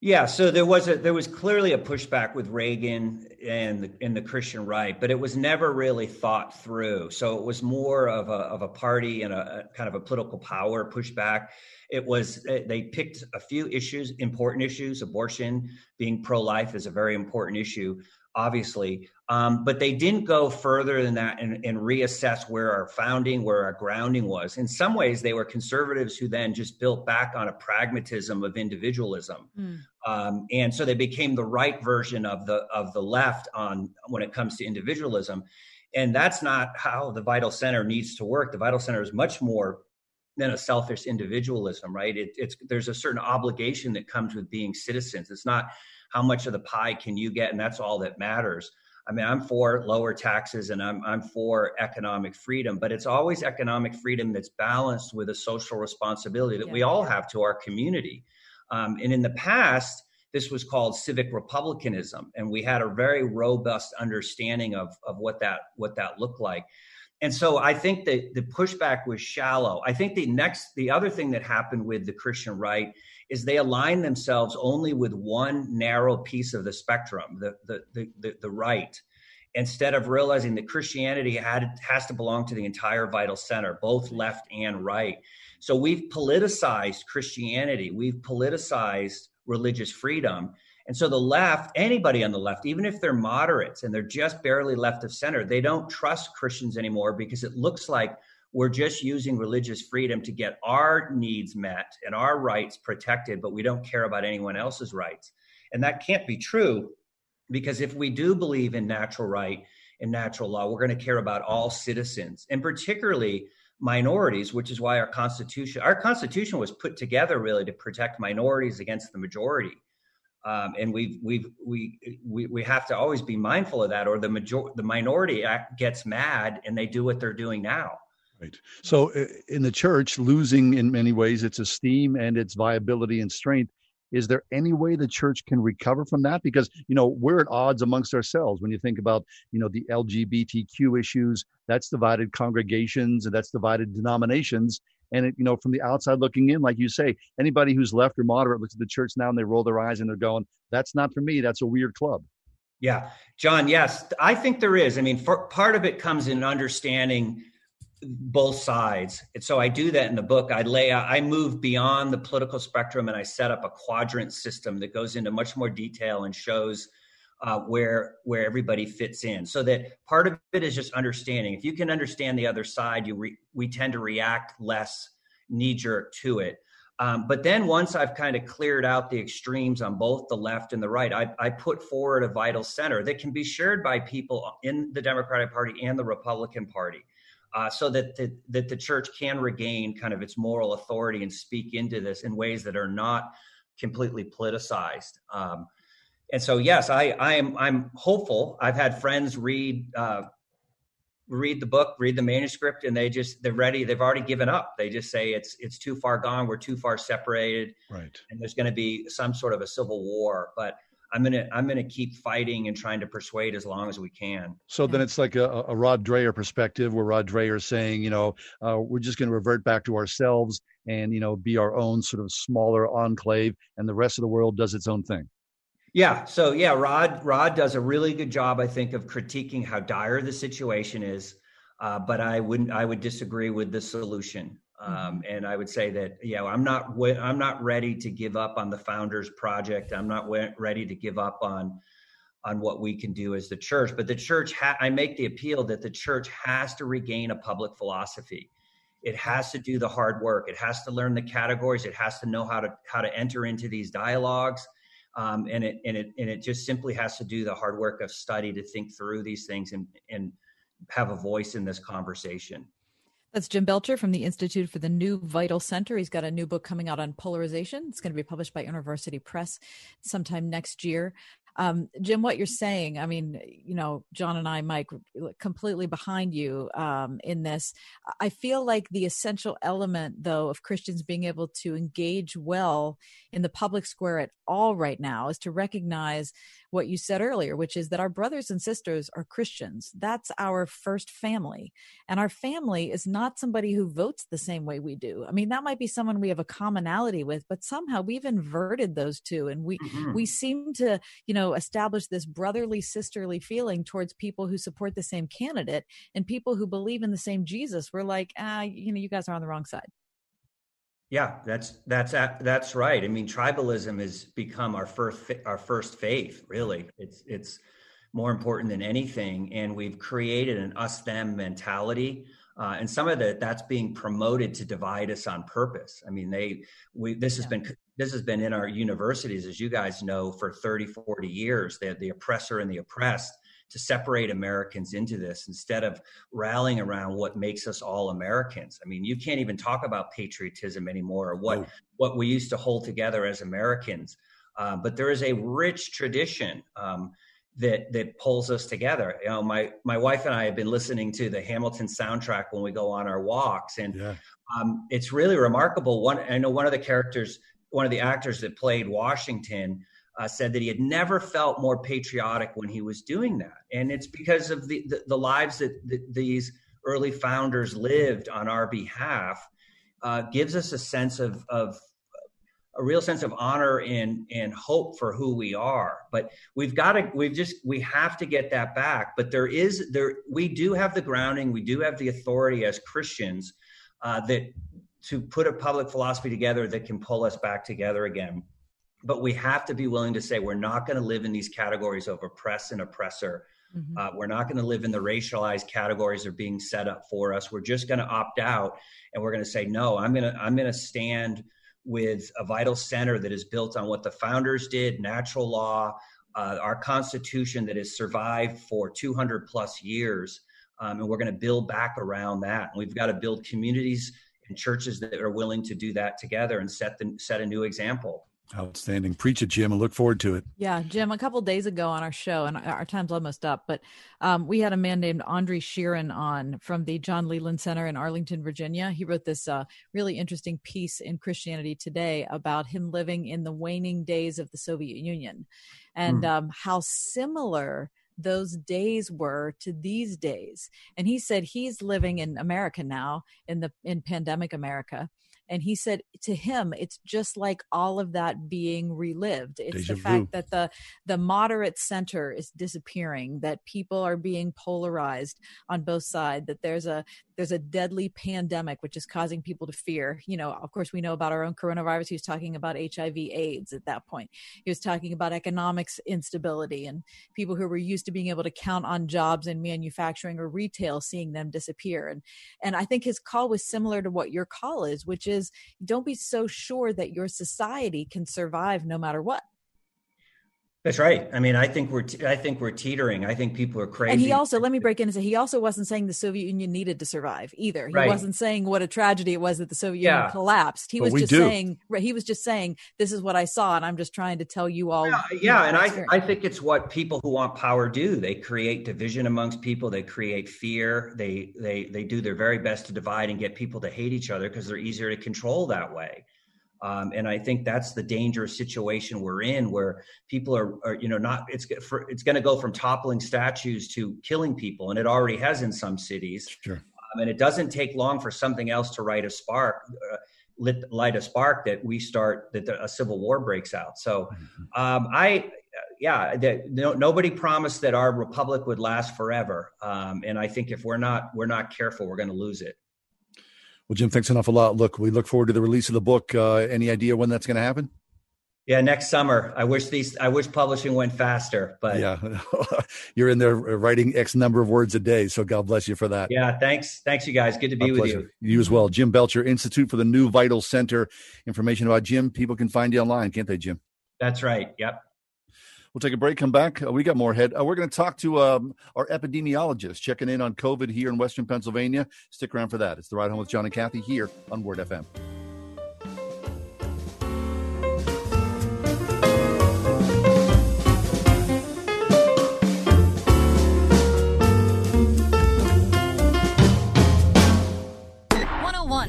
[SPEAKER 71] Yeah, so there was a there was clearly a pushback with Reagan and the, and the Christian right, but it was never really thought through. So it was more of a of a party and a, a kind of a political power pushback. It was eh, they picked a few issues, important issues. Abortion, being pro life, is a very important issue, obviously. Um, but they didn't go further than that and, and, reassess where our founding, where our grounding was. In some ways, they were conservatives who then just built back on a pragmatism of individualism,
[SPEAKER 3] Mm.
[SPEAKER 71] um, and so they became the right version of the of the left on when it comes to individualism. And that's not how the Vital Center needs to work. The Vital Center is much more than a selfish individualism, right? It, it's there's a certain obligation that comes with being citizens. It's not how much of the pie can you get, and that's all that matters. I mean, I'm for lower taxes and I'm I'm for economic freedom, but it's always economic freedom that's balanced with a social responsibility that we all have to our community. Um, and in the past, this was called civic republicanism, and we had a very robust understanding of of what that what that looked like. And so I think that the pushback was shallow. I think the next the other thing that happened with the Christian right is they align themselves only with one narrow piece of the spectrum, the the the, the, the right, instead of realizing that Christianity had has to belong to the entire vital center, both left and right. So we've politicized Christianity, we've politicized religious freedom. And so the left, anybody on the left, even if they're moderates and they're just barely left of center, they don't trust Christians anymore because it looks like we're just using religious freedom to get our needs met and our rights protected, but we don't care about anyone else's rights. And that can't be true because if we do believe in natural right and natural law, we're going to care about all citizens and particularly minorities, which is why our constitution, our constitution was put together really to protect minorities against the majority. Um, and we've we've we, we we have to always be mindful of that, or the major the minority gets mad and they do what they're doing now.
[SPEAKER 2] Right. So uh, in the church, losing in many ways its esteem and its viability and strength. Is there any way the church can recover from that? Because you know we're at odds amongst ourselves. When you think about you know the LGBTQ issues, that's divided congregations and that's divided denominations. And it, you know, from the outside looking in, like you say, anybody who's left or moderate looks at the church now and they roll their eyes and they're going, "That's not for me. That's a weird club."
[SPEAKER 71] Yeah, John. Yes, I think there is. I mean, for, part of it comes in understanding both sides. And so I do that in the book. I lay out, I move beyond the political spectrum and I set up a quadrant system that goes into much more detail and shows uh, where where everybody fits in. So that part of it is just understanding. If you can understand the other side, you re, we tend to react less knee jerk to it. Um, but then once I've kind of cleared out the extremes on both the left and the right, I, I put forward a vital center that can be shared by people in the Democratic Party and the Republican Party uh, so that the, that the church can regain kind of its moral authority and speak into this in ways that are not completely politicized. Um, and so, yes, I, I am I'm hopeful. I've had friends read uh, read the book, read the manuscript, and they just they're ready. They've already given up. They just say it's it's too far gone. We're too far separated.
[SPEAKER 2] Right.
[SPEAKER 71] And there's going to be some sort of a civil war. But I'm gonna I'm gonna keep fighting and trying to persuade as long as we can.
[SPEAKER 2] So then it's like a, a Rod Dreher perspective, where Rod Dreher is saying, you know, uh, we're just going to revert back to ourselves and you know be our own sort of smaller enclave, and the rest of the world does its own thing.
[SPEAKER 71] Yeah. So yeah, Rod Rod does a really good job, I think, of critiquing how dire the situation is. Uh, but I wouldn't I would disagree with the solution. Um, mm-hmm. And I would say that, yeah, I'm not, I'm not ready to give up on the Founders Project. I'm not ready to give up on, on what we can do as the church. But the church, ha- I make the appeal that the church has to regain a public philosophy. It has to do the hard work. It has to learn the categories. It has to know how to how to enter into these dialogues. Um, and it and it and it just simply has to do the hard work of study to think through these things and and have a voice in this conversation.
[SPEAKER 3] That's Jim Belcher from the Institute for the New Vital Center. He's got a new book coming out on polarization. It's going to be published by University Press sometime next year. Um, Jim, what you're saying, I mean, you know, John and I, Mike, completely behind you um, in this. I feel like the essential element, though, of Christians being able to engage well in the public square at all right now is to recognize what you said earlier, which is that our brothers and sisters are Christians. That's our first family. And our family is not somebody who votes the same way we do. I mean, that might be someone we have a commonality with, but somehow we've inverted those two. And we, mm-hmm. we seem to, you know, establish this brotherly, sisterly feeling towards people who support the same candidate and people who believe in the same Jesus. We're like, ah, you know, you guys are on the wrong side.
[SPEAKER 71] Yeah, that's that's that's right. I mean, tribalism has become our first our first faith. Really, it's it's more important than anything, and we've created an us them mentality. Uh, and some of that that's being promoted to divide us on purpose. I mean, they we this has been this has been in our universities, as you guys know, for 30, 40 years. The the oppressor and the oppressed to separate Americans into this instead of rallying around what makes us all Americans. I mean, you can't even talk about patriotism anymore or what, what we used to hold together as Americans. Uh, but there is a rich tradition um, that that pulls us together. You know, my my wife and I have been listening to the Hamilton soundtrack when we go on our walks, and yeah. um, it's really remarkable. One, I know one of the characters, one of the actors that played Washington uh, said that he had never felt more patriotic when he was doing that. And it's because of the, the, the lives that the, these early founders lived on our behalf, uh, gives us a sense of, of a real sense of honor and, and hope for who we are. But we've got to, we've just, we have to get that back. But there is, there, we do have the grounding, we do have the authority as Christians uh, that to put a public philosophy together that can pull us back together again but we have to be willing to say we're not going to live in these categories of oppress and oppressor. Mm-hmm. Uh, we're not going to live in the racialized categories that are being set up for us. We're just going to opt out, and we're going to say no. I'm going to I'm going to stand with a vital center that is built on what the founders did, natural law, uh, our Constitution that has survived for 200 plus years, um, and we're going to build back around that. And we've got to build communities and churches that are willing to do that together and set the set a new example.
[SPEAKER 2] Outstanding. Preach it, Jim. I look forward to it.
[SPEAKER 3] Yeah, Jim, a couple days ago on our show, and our time's almost up, but um, we had a man named Andrey Shirin on from the John Leland Center in Arlington, Virginia. He wrote this uh, really interesting piece in Christianity Today about him living in the waning days of the Soviet Union and mm. um, how similar those days were to these days. And he said he's living in America now, in the in pandemic America and he said to him it's just like all of that being relived. It's Deja the fact that the the moderate center is disappearing that people are being polarized on both sides that there's a there's a deadly pandemic which is causing people to fear. You know of course we know about our own coronavirus. He was talking about hiv aids at that point. He was talking about economics instability and people who were used to being able to count on jobs in manufacturing or retail seeing them disappear. And and i think his call was similar to what your call is which is don't be so sure that your society can survive no matter what
[SPEAKER 71] that's right. I mean, I think we're I think we're teetering. I think people are crazy.
[SPEAKER 3] And he also let me break in and say he also wasn't saying the Soviet Union needed to survive either. He right. wasn't saying what a tragedy it was that the Soviet yeah. Union collapsed. He but was just do. saying he was just saying this is what I saw, and I'm just trying to tell you all.
[SPEAKER 71] Yeah, yeah and I I think it's what people who want power do. They create division amongst people. They create fear. They they they do their very best to divide and get people to hate each other because they're easier to control that way. Um, and I think that's the dangerous situation we're in, where people are, are you know, not it's for, it's going to go from toppling statues to killing people, and it already has in some cities.
[SPEAKER 2] Sure.
[SPEAKER 71] Um, and it doesn't take long for something else to light a spark, uh, lit, light a spark that we start that the, a civil war breaks out. So, mm-hmm. um, I, yeah, that no, nobody promised that our republic would last forever, um, and I think if we're not we're not careful, we're going to lose it.
[SPEAKER 2] Well, Jim, thanks an awful lot. Look, we look forward to the release of the book. Uh, any idea when that's going to happen?
[SPEAKER 71] Yeah, next summer. I wish these. I wish publishing went faster, but
[SPEAKER 2] yeah, you're in there writing X number of words a day. So God bless you for that.
[SPEAKER 71] Yeah, thanks, thanks you guys. Good to be
[SPEAKER 2] My
[SPEAKER 71] with
[SPEAKER 2] pleasure.
[SPEAKER 71] you.
[SPEAKER 2] You as well, Jim Belcher, Institute for the New Vital Center. Information about Jim, people can find you online, can't they, Jim?
[SPEAKER 71] That's right. Yep.
[SPEAKER 2] We'll take a break, come back. Uh, we got more ahead. Uh, we're going to talk to um, our epidemiologist checking in on COVID here in Western Pennsylvania. Stick around for that. It's the Ride Home with John and Kathy here on Word FM.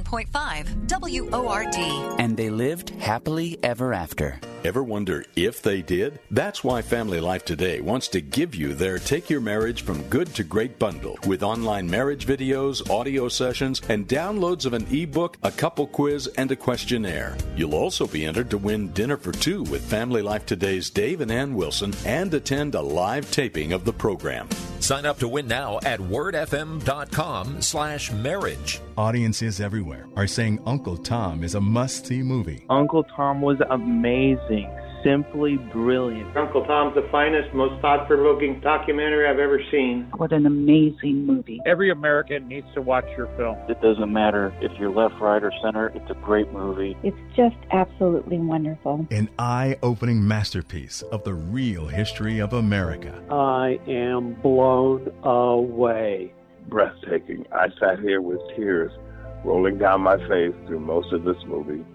[SPEAKER 69] One hundred one point five W O R D.
[SPEAKER 72] And they lived happily ever after.
[SPEAKER 73] Ever wonder if they did? That's why Family Life Today wants to give you their Take Your Marriage from Good to Great bundle with online marriage videos, audio sessions, and downloads of an ebook, a couple quiz, and a questionnaire. You'll also be entered to win dinner for two with Family Life Today's Dave and Ann Wilson and attend a live taping of the program.
[SPEAKER 74] Sign up to win now at wordfm.com slash marriage.
[SPEAKER 34] Audiences everywhere are saying Uncle Tom is a must see movie.
[SPEAKER 75] Uncle Tom was amazing, simply brilliant.
[SPEAKER 76] Uncle Tom's the finest, most thought provoking documentary I've ever seen.
[SPEAKER 77] What an amazing movie.
[SPEAKER 76] Every American needs to watch your film.
[SPEAKER 75] It doesn't matter if you're left, right, or center, it's a great movie.
[SPEAKER 77] It's just absolutely wonderful.
[SPEAKER 34] An eye opening masterpiece of the real history of America.
[SPEAKER 76] I am blown away.
[SPEAKER 78] Breathtaking. I sat here with tears rolling down my face through most of this movie.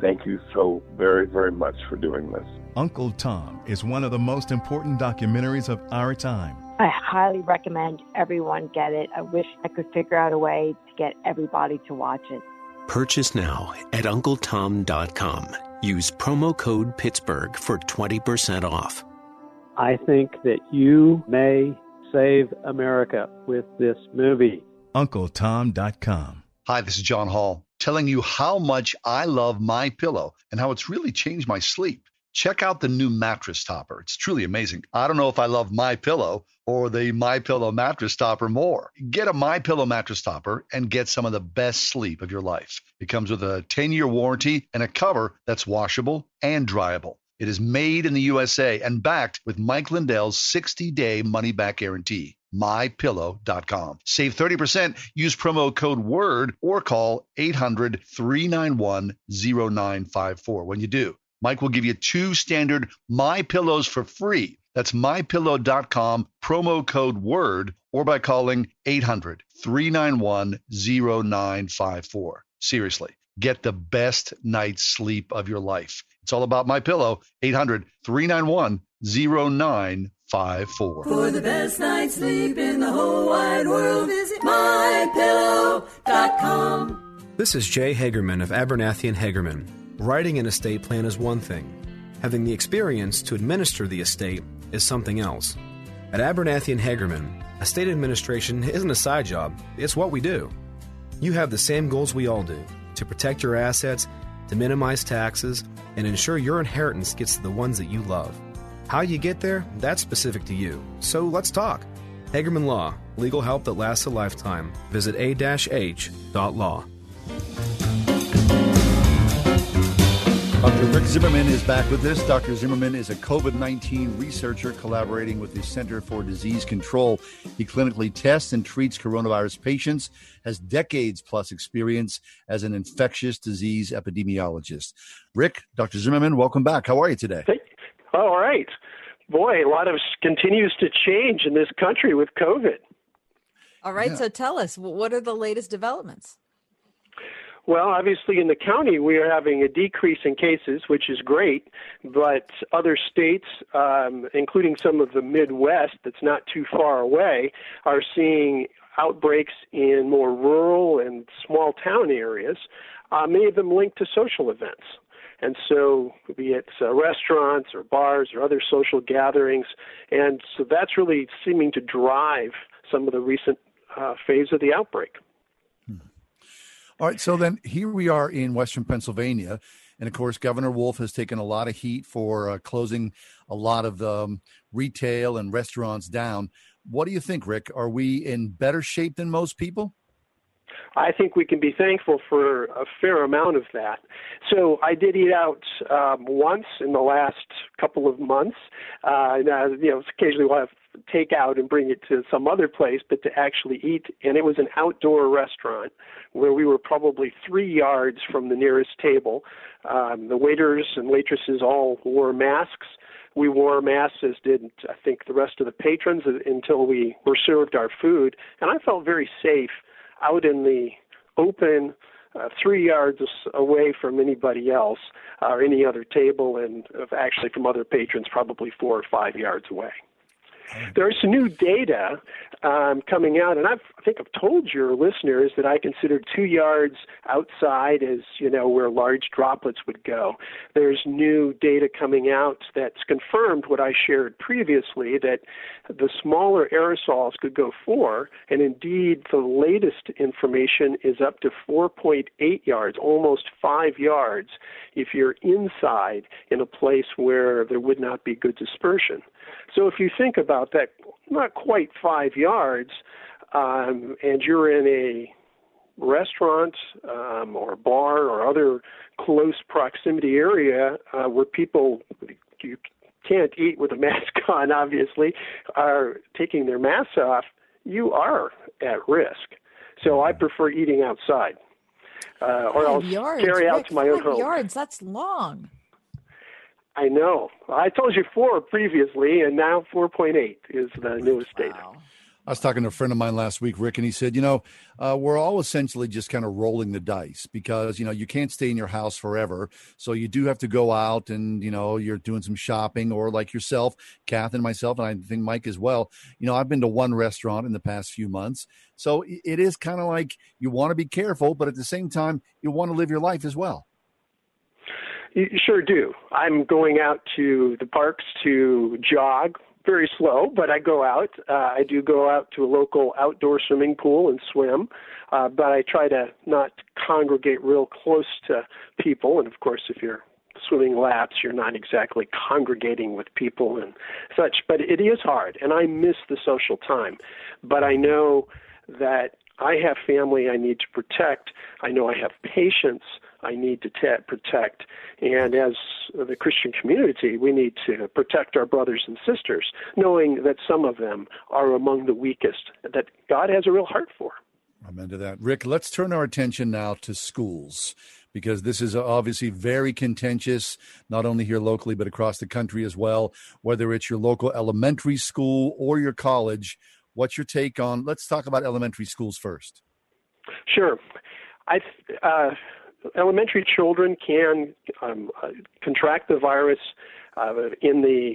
[SPEAKER 78] Thank you so very, very much for doing this.
[SPEAKER 34] Uncle Tom is one of the most important documentaries of our time.
[SPEAKER 77] I highly recommend everyone get it. I wish I could figure out a way to get everybody to watch it.
[SPEAKER 20] Purchase now at UncleTom.com. Use promo code Pittsburgh for 20% off.
[SPEAKER 76] I think that you may save America with this movie.
[SPEAKER 34] UncleTom.com.
[SPEAKER 2] Hi, this is John Hall telling you how much I love my pillow and how it's really changed my sleep. Check out the new mattress topper. It's truly amazing. I don't know if I love my pillow or the my pillow mattress topper more. Get a my pillow mattress topper and get some of the best sleep of your life. It comes with a 10-year warranty and a cover that's washable and dryable. It is made in the USA and backed with Mike Lindell's 60-day money-back guarantee mypillow.com. Save 30%, use promo code WORD or call 800-391-0954 when you do. Mike will give you two standard My Pillows for free. That's mypillow.com, promo code WORD, or by calling 800 391 0954. Seriously, get the best night's sleep of your life. It's all about My Pillow, 800 391 0954.
[SPEAKER 79] For the best night's sleep in the whole wide world, visit mypillow.com.
[SPEAKER 80] This is Jay Hagerman of Abernathy and Hagerman. Writing an estate plan is one thing. Having the experience to administer the estate is something else. At Abernathy and Hagerman, estate administration isn't a side job, it's what we do. You have the same goals we all do to protect your assets, to minimize taxes, and ensure your inheritance gets to the ones that you love. How you get there, that's specific to you. So let's talk. Hagerman Law, legal help that lasts a lifetime. Visit a-h.law.
[SPEAKER 2] Dr. Rick Zimmerman is back with us. Dr. Zimmerman is a COVID 19 researcher collaborating with the Center for Disease Control. He clinically tests and treats coronavirus patients, has decades plus experience as an infectious disease epidemiologist. Rick, Dr. Zimmerman, welcome back. How are you today?
[SPEAKER 81] All right. Boy, a lot of continues to change in this country with COVID.
[SPEAKER 3] All right. Yeah. So tell us, what are the latest developments?
[SPEAKER 81] Well, obviously, in the county, we are having a decrease in cases, which is great. But other states, um, including some of the Midwest, that's not too far away, are seeing outbreaks in more rural and small town areas, uh, many of them linked to social events. And so, be it uh, restaurants or bars or other social gatherings. And so that's really seeming to drive some of the recent uh, phase of the outbreak.
[SPEAKER 2] All right, so then here we are in Western Pennsylvania, and of course, Governor Wolf has taken a lot of heat for uh, closing a lot of um, retail and restaurants down. What do you think, Rick? Are we in better shape than most people?
[SPEAKER 81] I think we can be thankful for a fair amount of that. So I did eat out um, once in the last couple of months. Uh, you know, occasionally we'll have takeout and bring it to some other place, but to actually eat, and it was an outdoor restaurant where we were probably three yards from the nearest table. Um, the waiters and waitresses all wore masks we wore masks, as did I think the rest of the patrons, until we were served our food. And I felt very safe out in the open, uh, three yards away from anybody else or any other table, and actually from other patrons, probably four or five yards away. There's new data um, coming out, and I've, I think I've told your listeners that I consider two yards outside as you know where large droplets would go. There's new data coming out that's confirmed what I shared previously that the smaller aerosols could go four, and indeed the latest information is up to 4.8 yards, almost five yards, if you're inside in a place where there would not be good dispersion. So if you think about that, not quite five yards, um, and you're in a restaurant um, or bar or other close proximity area uh, where people you can't eat with a mask on, obviously, are taking their masks off, you are at risk. So I prefer eating outside, uh, or I'll
[SPEAKER 3] yards,
[SPEAKER 81] carry out
[SPEAKER 3] Rick,
[SPEAKER 81] to my own home.
[SPEAKER 3] yards, that's long.
[SPEAKER 81] I know. I told you four previously, and now 4.8 is the newest data.
[SPEAKER 2] I was talking to a friend of mine last week, Rick, and he said, you know, uh, we're all essentially just kind of rolling the dice because, you know, you can't stay in your house forever. So you do have to go out and, you know, you're doing some shopping or like yourself, Kath and myself, and I think Mike as well. You know, I've been to one restaurant in the past few months. So it is kind of like you want to be careful, but at the same time, you want to live your life as well.
[SPEAKER 81] You sure do. I'm going out to the parks to jog very slow, but I go out. Uh, I do go out to a local outdoor swimming pool and swim, uh, but I try to not congregate real close to people. And of course, if you're swimming laps, you're not exactly congregating with people and such. But it is hard, and I miss the social time. But I know that I have family I need to protect. I know I have patients I need to t- protect. And as the Christian community, we need to protect our brothers and sisters, knowing that some of them are among the weakest, that God has a real heart for.
[SPEAKER 2] Amen to that. Rick, let's turn our attention now to schools because this is obviously very contentious, not only here locally, but across the country as well. Whether it's your local elementary school or your college, what's your take on? Let's talk about elementary schools first.
[SPEAKER 81] Sure. I, uh, elementary children can um, uh, contract the virus uh, in the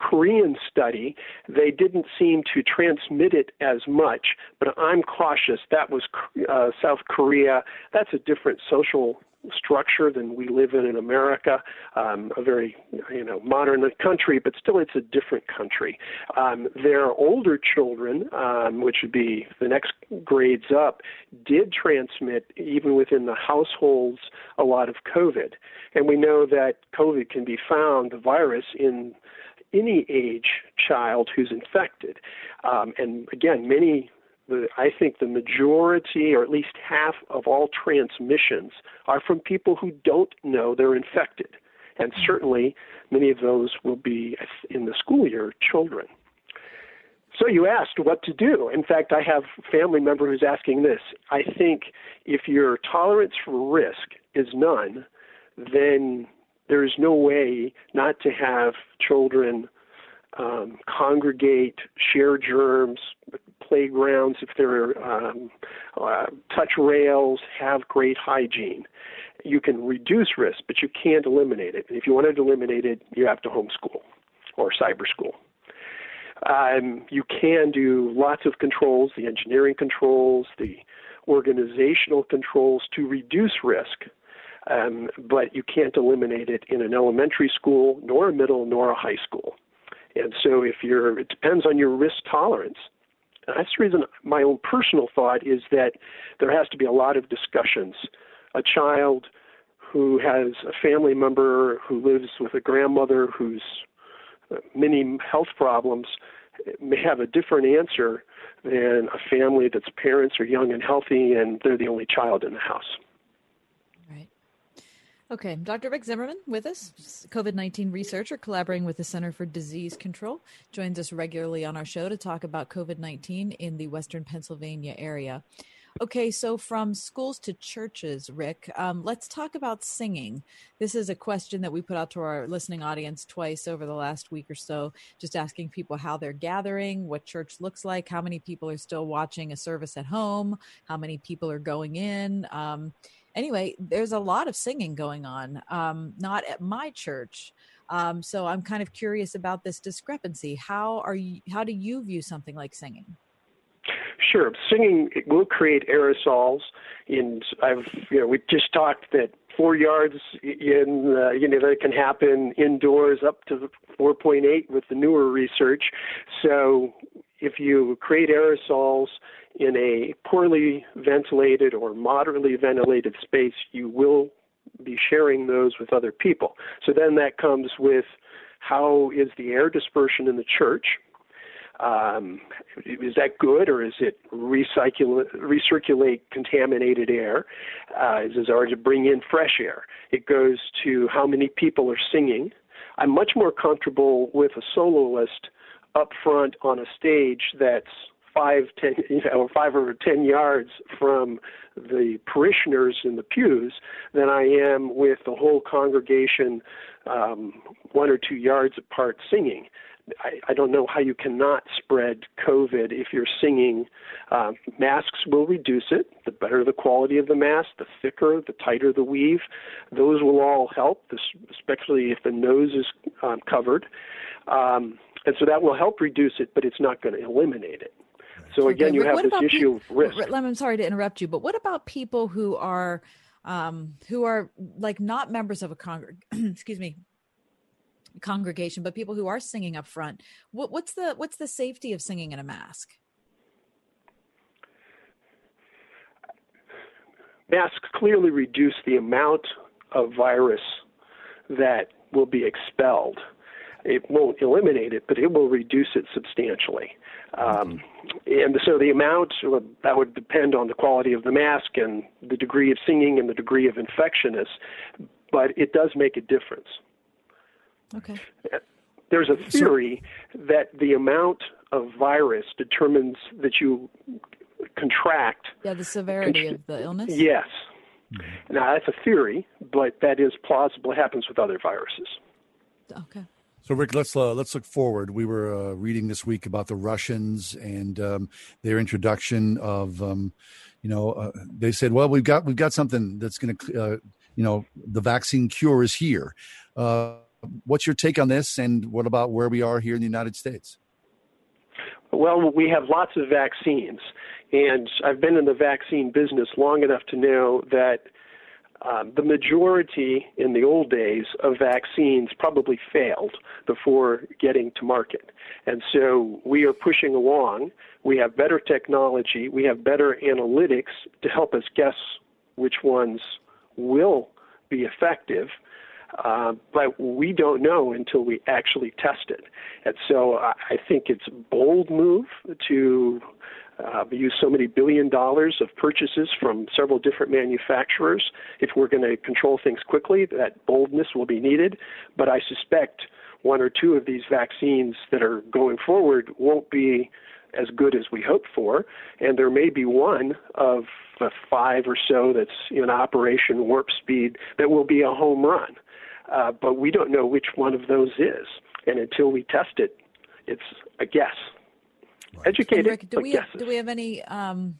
[SPEAKER 81] Korean study, they didn't seem to transmit it as much, but I'm cautious. That was uh, South Korea. That's a different social structure than we live in in America. Um, a very you know modern country, but still it's a different country. Um, their older children, um, which would be the next grades up, did transmit even within the households a lot of COVID, and we know that COVID can be found the virus in any age child who's infected. Um, and again, many the, I think the majority, or at least half of all transmissions, are from people who don't know they're infected. And mm-hmm. certainly, many of those will be in the school year children. So you asked what to do. In fact, I have a family member who's asking this. I think if your tolerance for risk is none, then there is no way not to have children um, congregate, share germs, playgrounds, if there are um, uh, touch rails, have great hygiene. You can reduce risk, but you can't eliminate it. And if you wanted to eliminate it, you have to homeschool or cyber school. Um, you can do lots of controls, the engineering controls, the organizational controls to reduce risk, um, but you can't eliminate it in an elementary school, nor a middle, nor a high school. And so, if you're, it depends on your risk tolerance. And that's the reason my own personal thought is that there has to be a lot of discussions. A child who has a family member who lives with a grandmother who's uh, many health problems may have a different answer than a family that's parents are young and healthy and they're the only child in the house.
[SPEAKER 3] Okay, Dr. Rick Zimmerman with us, COVID 19 researcher collaborating with the Center for Disease Control, joins us regularly on our show to talk about COVID 19 in the Western Pennsylvania area. Okay, so from schools to churches, Rick, um, let's talk about singing. This is a question that we put out to our listening audience twice over the last week or so, just asking people how they're gathering, what church looks like, how many people are still watching a service at home, how many people are going in. Um, anyway, there's a lot of singing going on, um, not at my church. Um, so I'm kind of curious about this discrepancy. How are you? How do you view something like singing?
[SPEAKER 81] Sure, singing will create aerosols. And I've, you know, we just talked that four yards in, uh, you know, that can happen indoors up to 4.8 with the newer research. So if you create aerosols in a poorly ventilated or moderately ventilated space, you will be sharing those with other people. So then that comes with how is the air dispersion in the church? Um, is that good or is it recirculate contaminated air? Uh, is it hard to bring in fresh air? It goes to how many people are singing. I'm much more comfortable with a soloist up front on a stage that's five, ten, you know, five or ten yards from the parishioners in the pews than I am with the whole congregation um, one or two yards apart singing. I, I don't know how you cannot spread COVID if you're singing. Uh, masks will reduce it. The better the quality of the mask, the thicker, the tighter the weave, those will all help, especially if the nose is um, covered. Um, and so that will help reduce it, but it's not going to eliminate it. So again, okay, you have this issue of risk.
[SPEAKER 3] I'm sorry to interrupt you, but what about people who are um, who are like not members of a congreg excuse me congregation, but people who are singing up front? What, what's the what's the safety of singing in a mask?
[SPEAKER 81] Masks clearly reduce the amount of virus that will be expelled. It won't eliminate it, but it will reduce it substantially. Um, and so the amount that would depend on the quality of the mask and the degree of singing and the degree of infectiousness, but it does make a difference.
[SPEAKER 3] Okay.
[SPEAKER 81] There's a theory so, that the amount of virus determines that you contract.
[SPEAKER 3] Yeah, the severity of the illness.
[SPEAKER 81] Yes. Mm-hmm. Now that's a theory, but that is plausible. It happens with other viruses.
[SPEAKER 3] Okay.
[SPEAKER 2] So, Rick, let's uh, let's look forward. We were uh, reading this week about the Russians and um, their introduction of, um, you know, uh, they said, well, we've got we've got something that's going to, uh, you know, the vaccine cure is here. Uh, what's your take on this, and what about where we are here in the United States?
[SPEAKER 81] Well, we have lots of vaccines, and I've been in the vaccine business long enough to know that um, the majority in the old days of vaccines probably failed before getting to market. And so we are pushing along. We have better technology, we have better analytics to help us guess which ones will be effective. Uh, but we don't know until we actually test it. And so I think it's a bold move to uh, we use so many billion dollars of purchases from several different manufacturers. If we're going to control things quickly, that boldness will be needed. But I suspect one or two of these vaccines that are going forward won't be as good as we hope for, and there may be one of the five or so that's in operation warp speed that will be a home run. Uh, but we don't know which one of those is, and until we test it, it's a guess. Right. Educated,
[SPEAKER 3] Rick, do we
[SPEAKER 81] have,
[SPEAKER 3] do we have any um,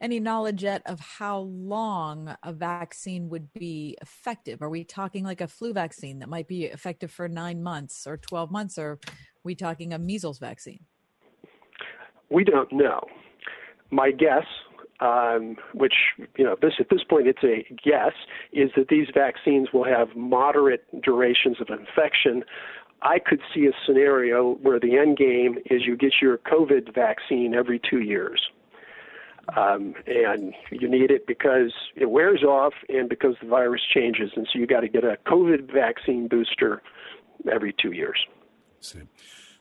[SPEAKER 3] any knowledge yet of how long a vaccine would be effective? Are we talking like a flu vaccine that might be effective for nine months or twelve months, or are we talking a measles vaccine?
[SPEAKER 81] We don't know. My guess, um, which you know, this at this point it's a guess, is that these vaccines will have moderate durations of infection I could see a scenario where the end game is you get your COVID vaccine every two years. Um, and you need it because it wears off and because the virus changes. And so you got to get a COVID vaccine booster every two years.
[SPEAKER 2] See.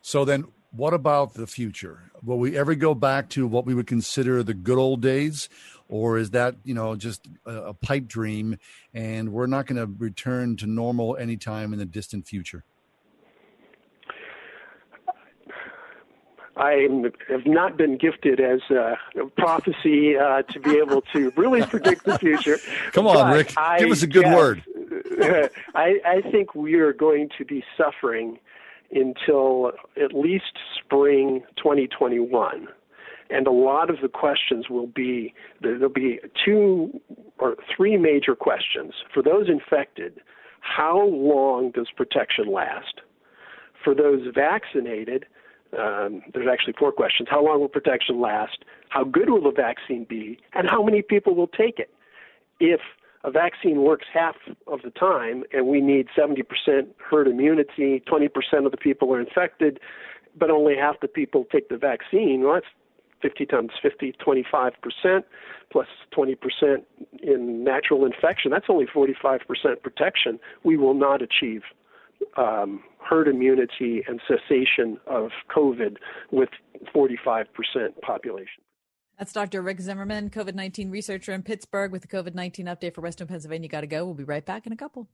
[SPEAKER 2] So then, what about the future? Will we ever go back to what we would consider the good old days? Or is that, you know, just a pipe dream and we're not going to return to normal anytime in the distant future?
[SPEAKER 81] I have not been gifted as a prophecy uh, to be able to really predict the future.
[SPEAKER 2] Come on, Rick.
[SPEAKER 81] I
[SPEAKER 2] Give us a good
[SPEAKER 81] guess,
[SPEAKER 2] word.
[SPEAKER 81] I, I think we are going to be suffering until at least spring 2021. And a lot of the questions will be there'll be two or three major questions. For those infected, how long does protection last? For those vaccinated, um, there's actually four questions. How long will protection last? How good will the vaccine be? And how many people will take it? If a vaccine works half of the time and we need 70% herd immunity, 20% of the people are infected, but only half the people take the vaccine, well, that's 50 times 50, 25% plus 20% in natural infection. That's only 45% protection. We will not achieve um, herd immunity and cessation of COVID with 45% population.
[SPEAKER 3] That's Dr. Rick Zimmerman, COVID 19 researcher in Pittsburgh with the COVID 19 update for Western Pennsylvania. Got to go. We'll be right back in a couple.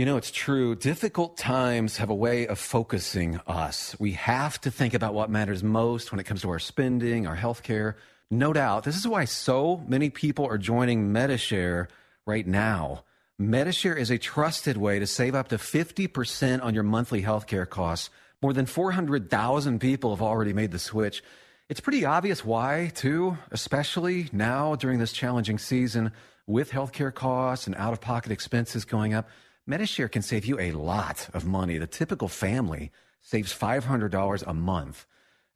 [SPEAKER 80] You know, it's true. Difficult times have a way of focusing us. We have to think about what matters most when it comes to our spending, our healthcare. No doubt. This is why so many people are joining Medi-Share right now. Medi-Share is a trusted way to save up to 50% on your monthly healthcare costs. More than 400,000 people have already made the switch. It's pretty obvious why, too, especially now during this challenging season with healthcare costs and out of pocket expenses going up. Medi-Share can save you a lot of money. The typical family saves $500 a month.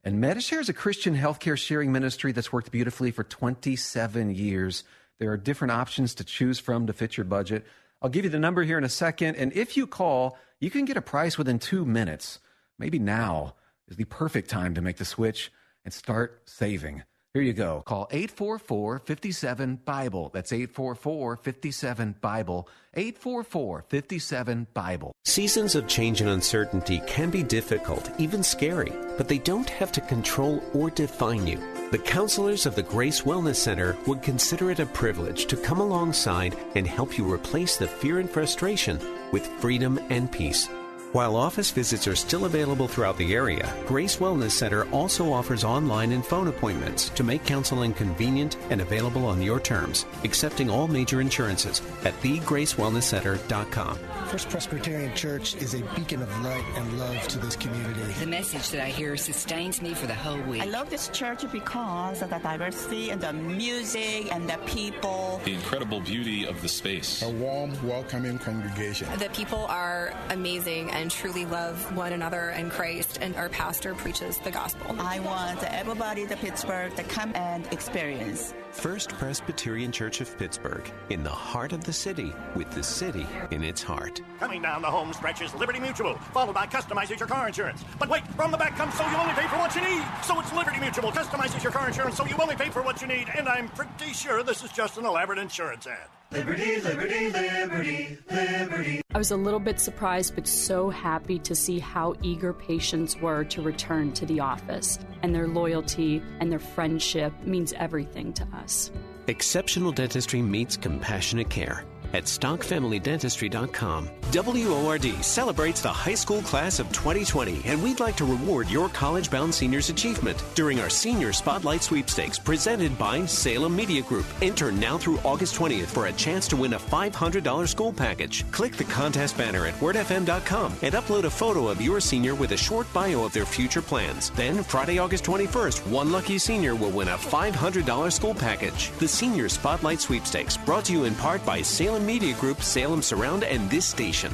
[SPEAKER 80] And Medi-Share is a Christian healthcare sharing ministry that's worked beautifully for 27 years. There are different options to choose from to fit your budget. I'll give you the number here in a second. And if you call, you can get a price within two minutes. Maybe now is the perfect time to make the switch and start saving. Here you go. Call 844 57 Bible. That's 844 57 Bible. 844 57 Bible.
[SPEAKER 20] Seasons of change and uncertainty can be difficult, even scary, but they don't have to control or define you. The counselors of the Grace Wellness Center would consider it a privilege to come alongside and help you replace the fear and frustration with freedom and peace. While office visits are still available throughout the area, Grace Wellness Center also offers online and phone appointments to make counseling convenient and available on your terms, accepting all major insurances at thegracewellnesscenter.com.
[SPEAKER 82] First Presbyterian Church is a beacon of light and love to this community.
[SPEAKER 83] The message that I hear sustains me for the whole week.
[SPEAKER 65] I love this church because of the diversity and the music and the people.
[SPEAKER 84] The incredible beauty of the space.
[SPEAKER 85] A warm, welcoming congregation.
[SPEAKER 67] The people are amazing and truly love one another and Christ, and our pastor preaches the gospel.
[SPEAKER 65] I want everybody in Pittsburgh to come and experience.
[SPEAKER 20] First Presbyterian Church of Pittsburgh, in the heart of the city, with the city in its heart.
[SPEAKER 86] Coming down the home stretch is Liberty Mutual, followed by customizes your car insurance. But wait, from the back comes so you only pay for what you need. So it's Liberty Mutual, customizes your car insurance so you only pay for what you need. And I'm pretty sure this is just an elaborate insurance ad.
[SPEAKER 79] Liberty, liberty, liberty, liberty.
[SPEAKER 68] I was a little bit surprised, but so happy to see how eager patients were to return to the office. And their loyalty and their friendship means everything to us.
[SPEAKER 20] Exceptional dentistry meets compassionate care at stockfamilydentistry.com. WORD celebrates the high school class of 2020, and we'd like to reward your college bound seniors' achievement during our Senior Spotlight Sweepstakes presented by Salem Media Group. Enter now through August 20th for a chance to win a $500 school package. Click the contest banner at wordfm.com and upload a photo of your senior with a short bio of their future plans. Then, Friday, August 21st, one lucky senior will win a $500 school package. The Senior Spotlight Sweepstakes, brought to you in part by Salem Media Group, Salem Surround, and this station.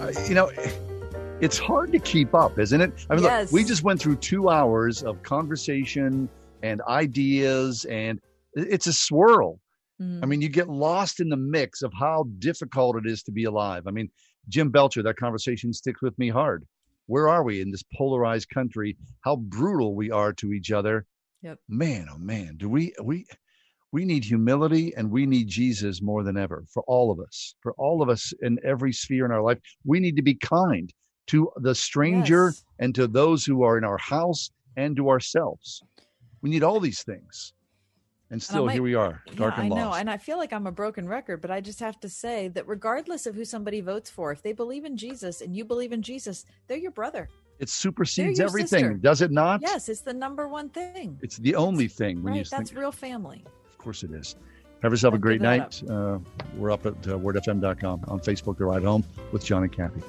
[SPEAKER 2] Uh, you know, it's hard to keep up, isn't it? I mean,
[SPEAKER 3] Yes.
[SPEAKER 2] look, we just went through two hours of conversation and ideas, and it's a swirl. Mm-hmm. I mean, you get lost in the mix of how difficult it is to be alive. I mean, Jim Belcher, that conversation sticks with me hard. Where are we in this polarized country? How brutal we are to each other.
[SPEAKER 3] Yep.
[SPEAKER 2] Man, oh man, do we we we need humility and we need Jesus more than ever for all of us. For all of us in every sphere in our life, we need to be kind to the stranger
[SPEAKER 3] Yes.
[SPEAKER 2] and to those who are in our house and to ourselves. We need all these things. And
[SPEAKER 3] And
[SPEAKER 2] still
[SPEAKER 3] might-
[SPEAKER 2] here we are, dark
[SPEAKER 3] yeah,
[SPEAKER 2] and
[SPEAKER 3] I know, and I feel like I'm a broken record, but I just have to say that regardless of who somebody votes for, if they believe in Jesus and you believe in Jesus, they're your brother.
[SPEAKER 2] It supersedes everything,
[SPEAKER 3] sister.
[SPEAKER 2] does it not?
[SPEAKER 3] Yes, it's the number one thing.
[SPEAKER 2] It's the only thing when you
[SPEAKER 3] right, that's
[SPEAKER 2] think.
[SPEAKER 3] real family.
[SPEAKER 2] Of course, it is. Have yourself a
[SPEAKER 3] I'd
[SPEAKER 2] great night. Uh, we're up at uh, wordfm.com on Facebook, The Ride Home with John and Kathy.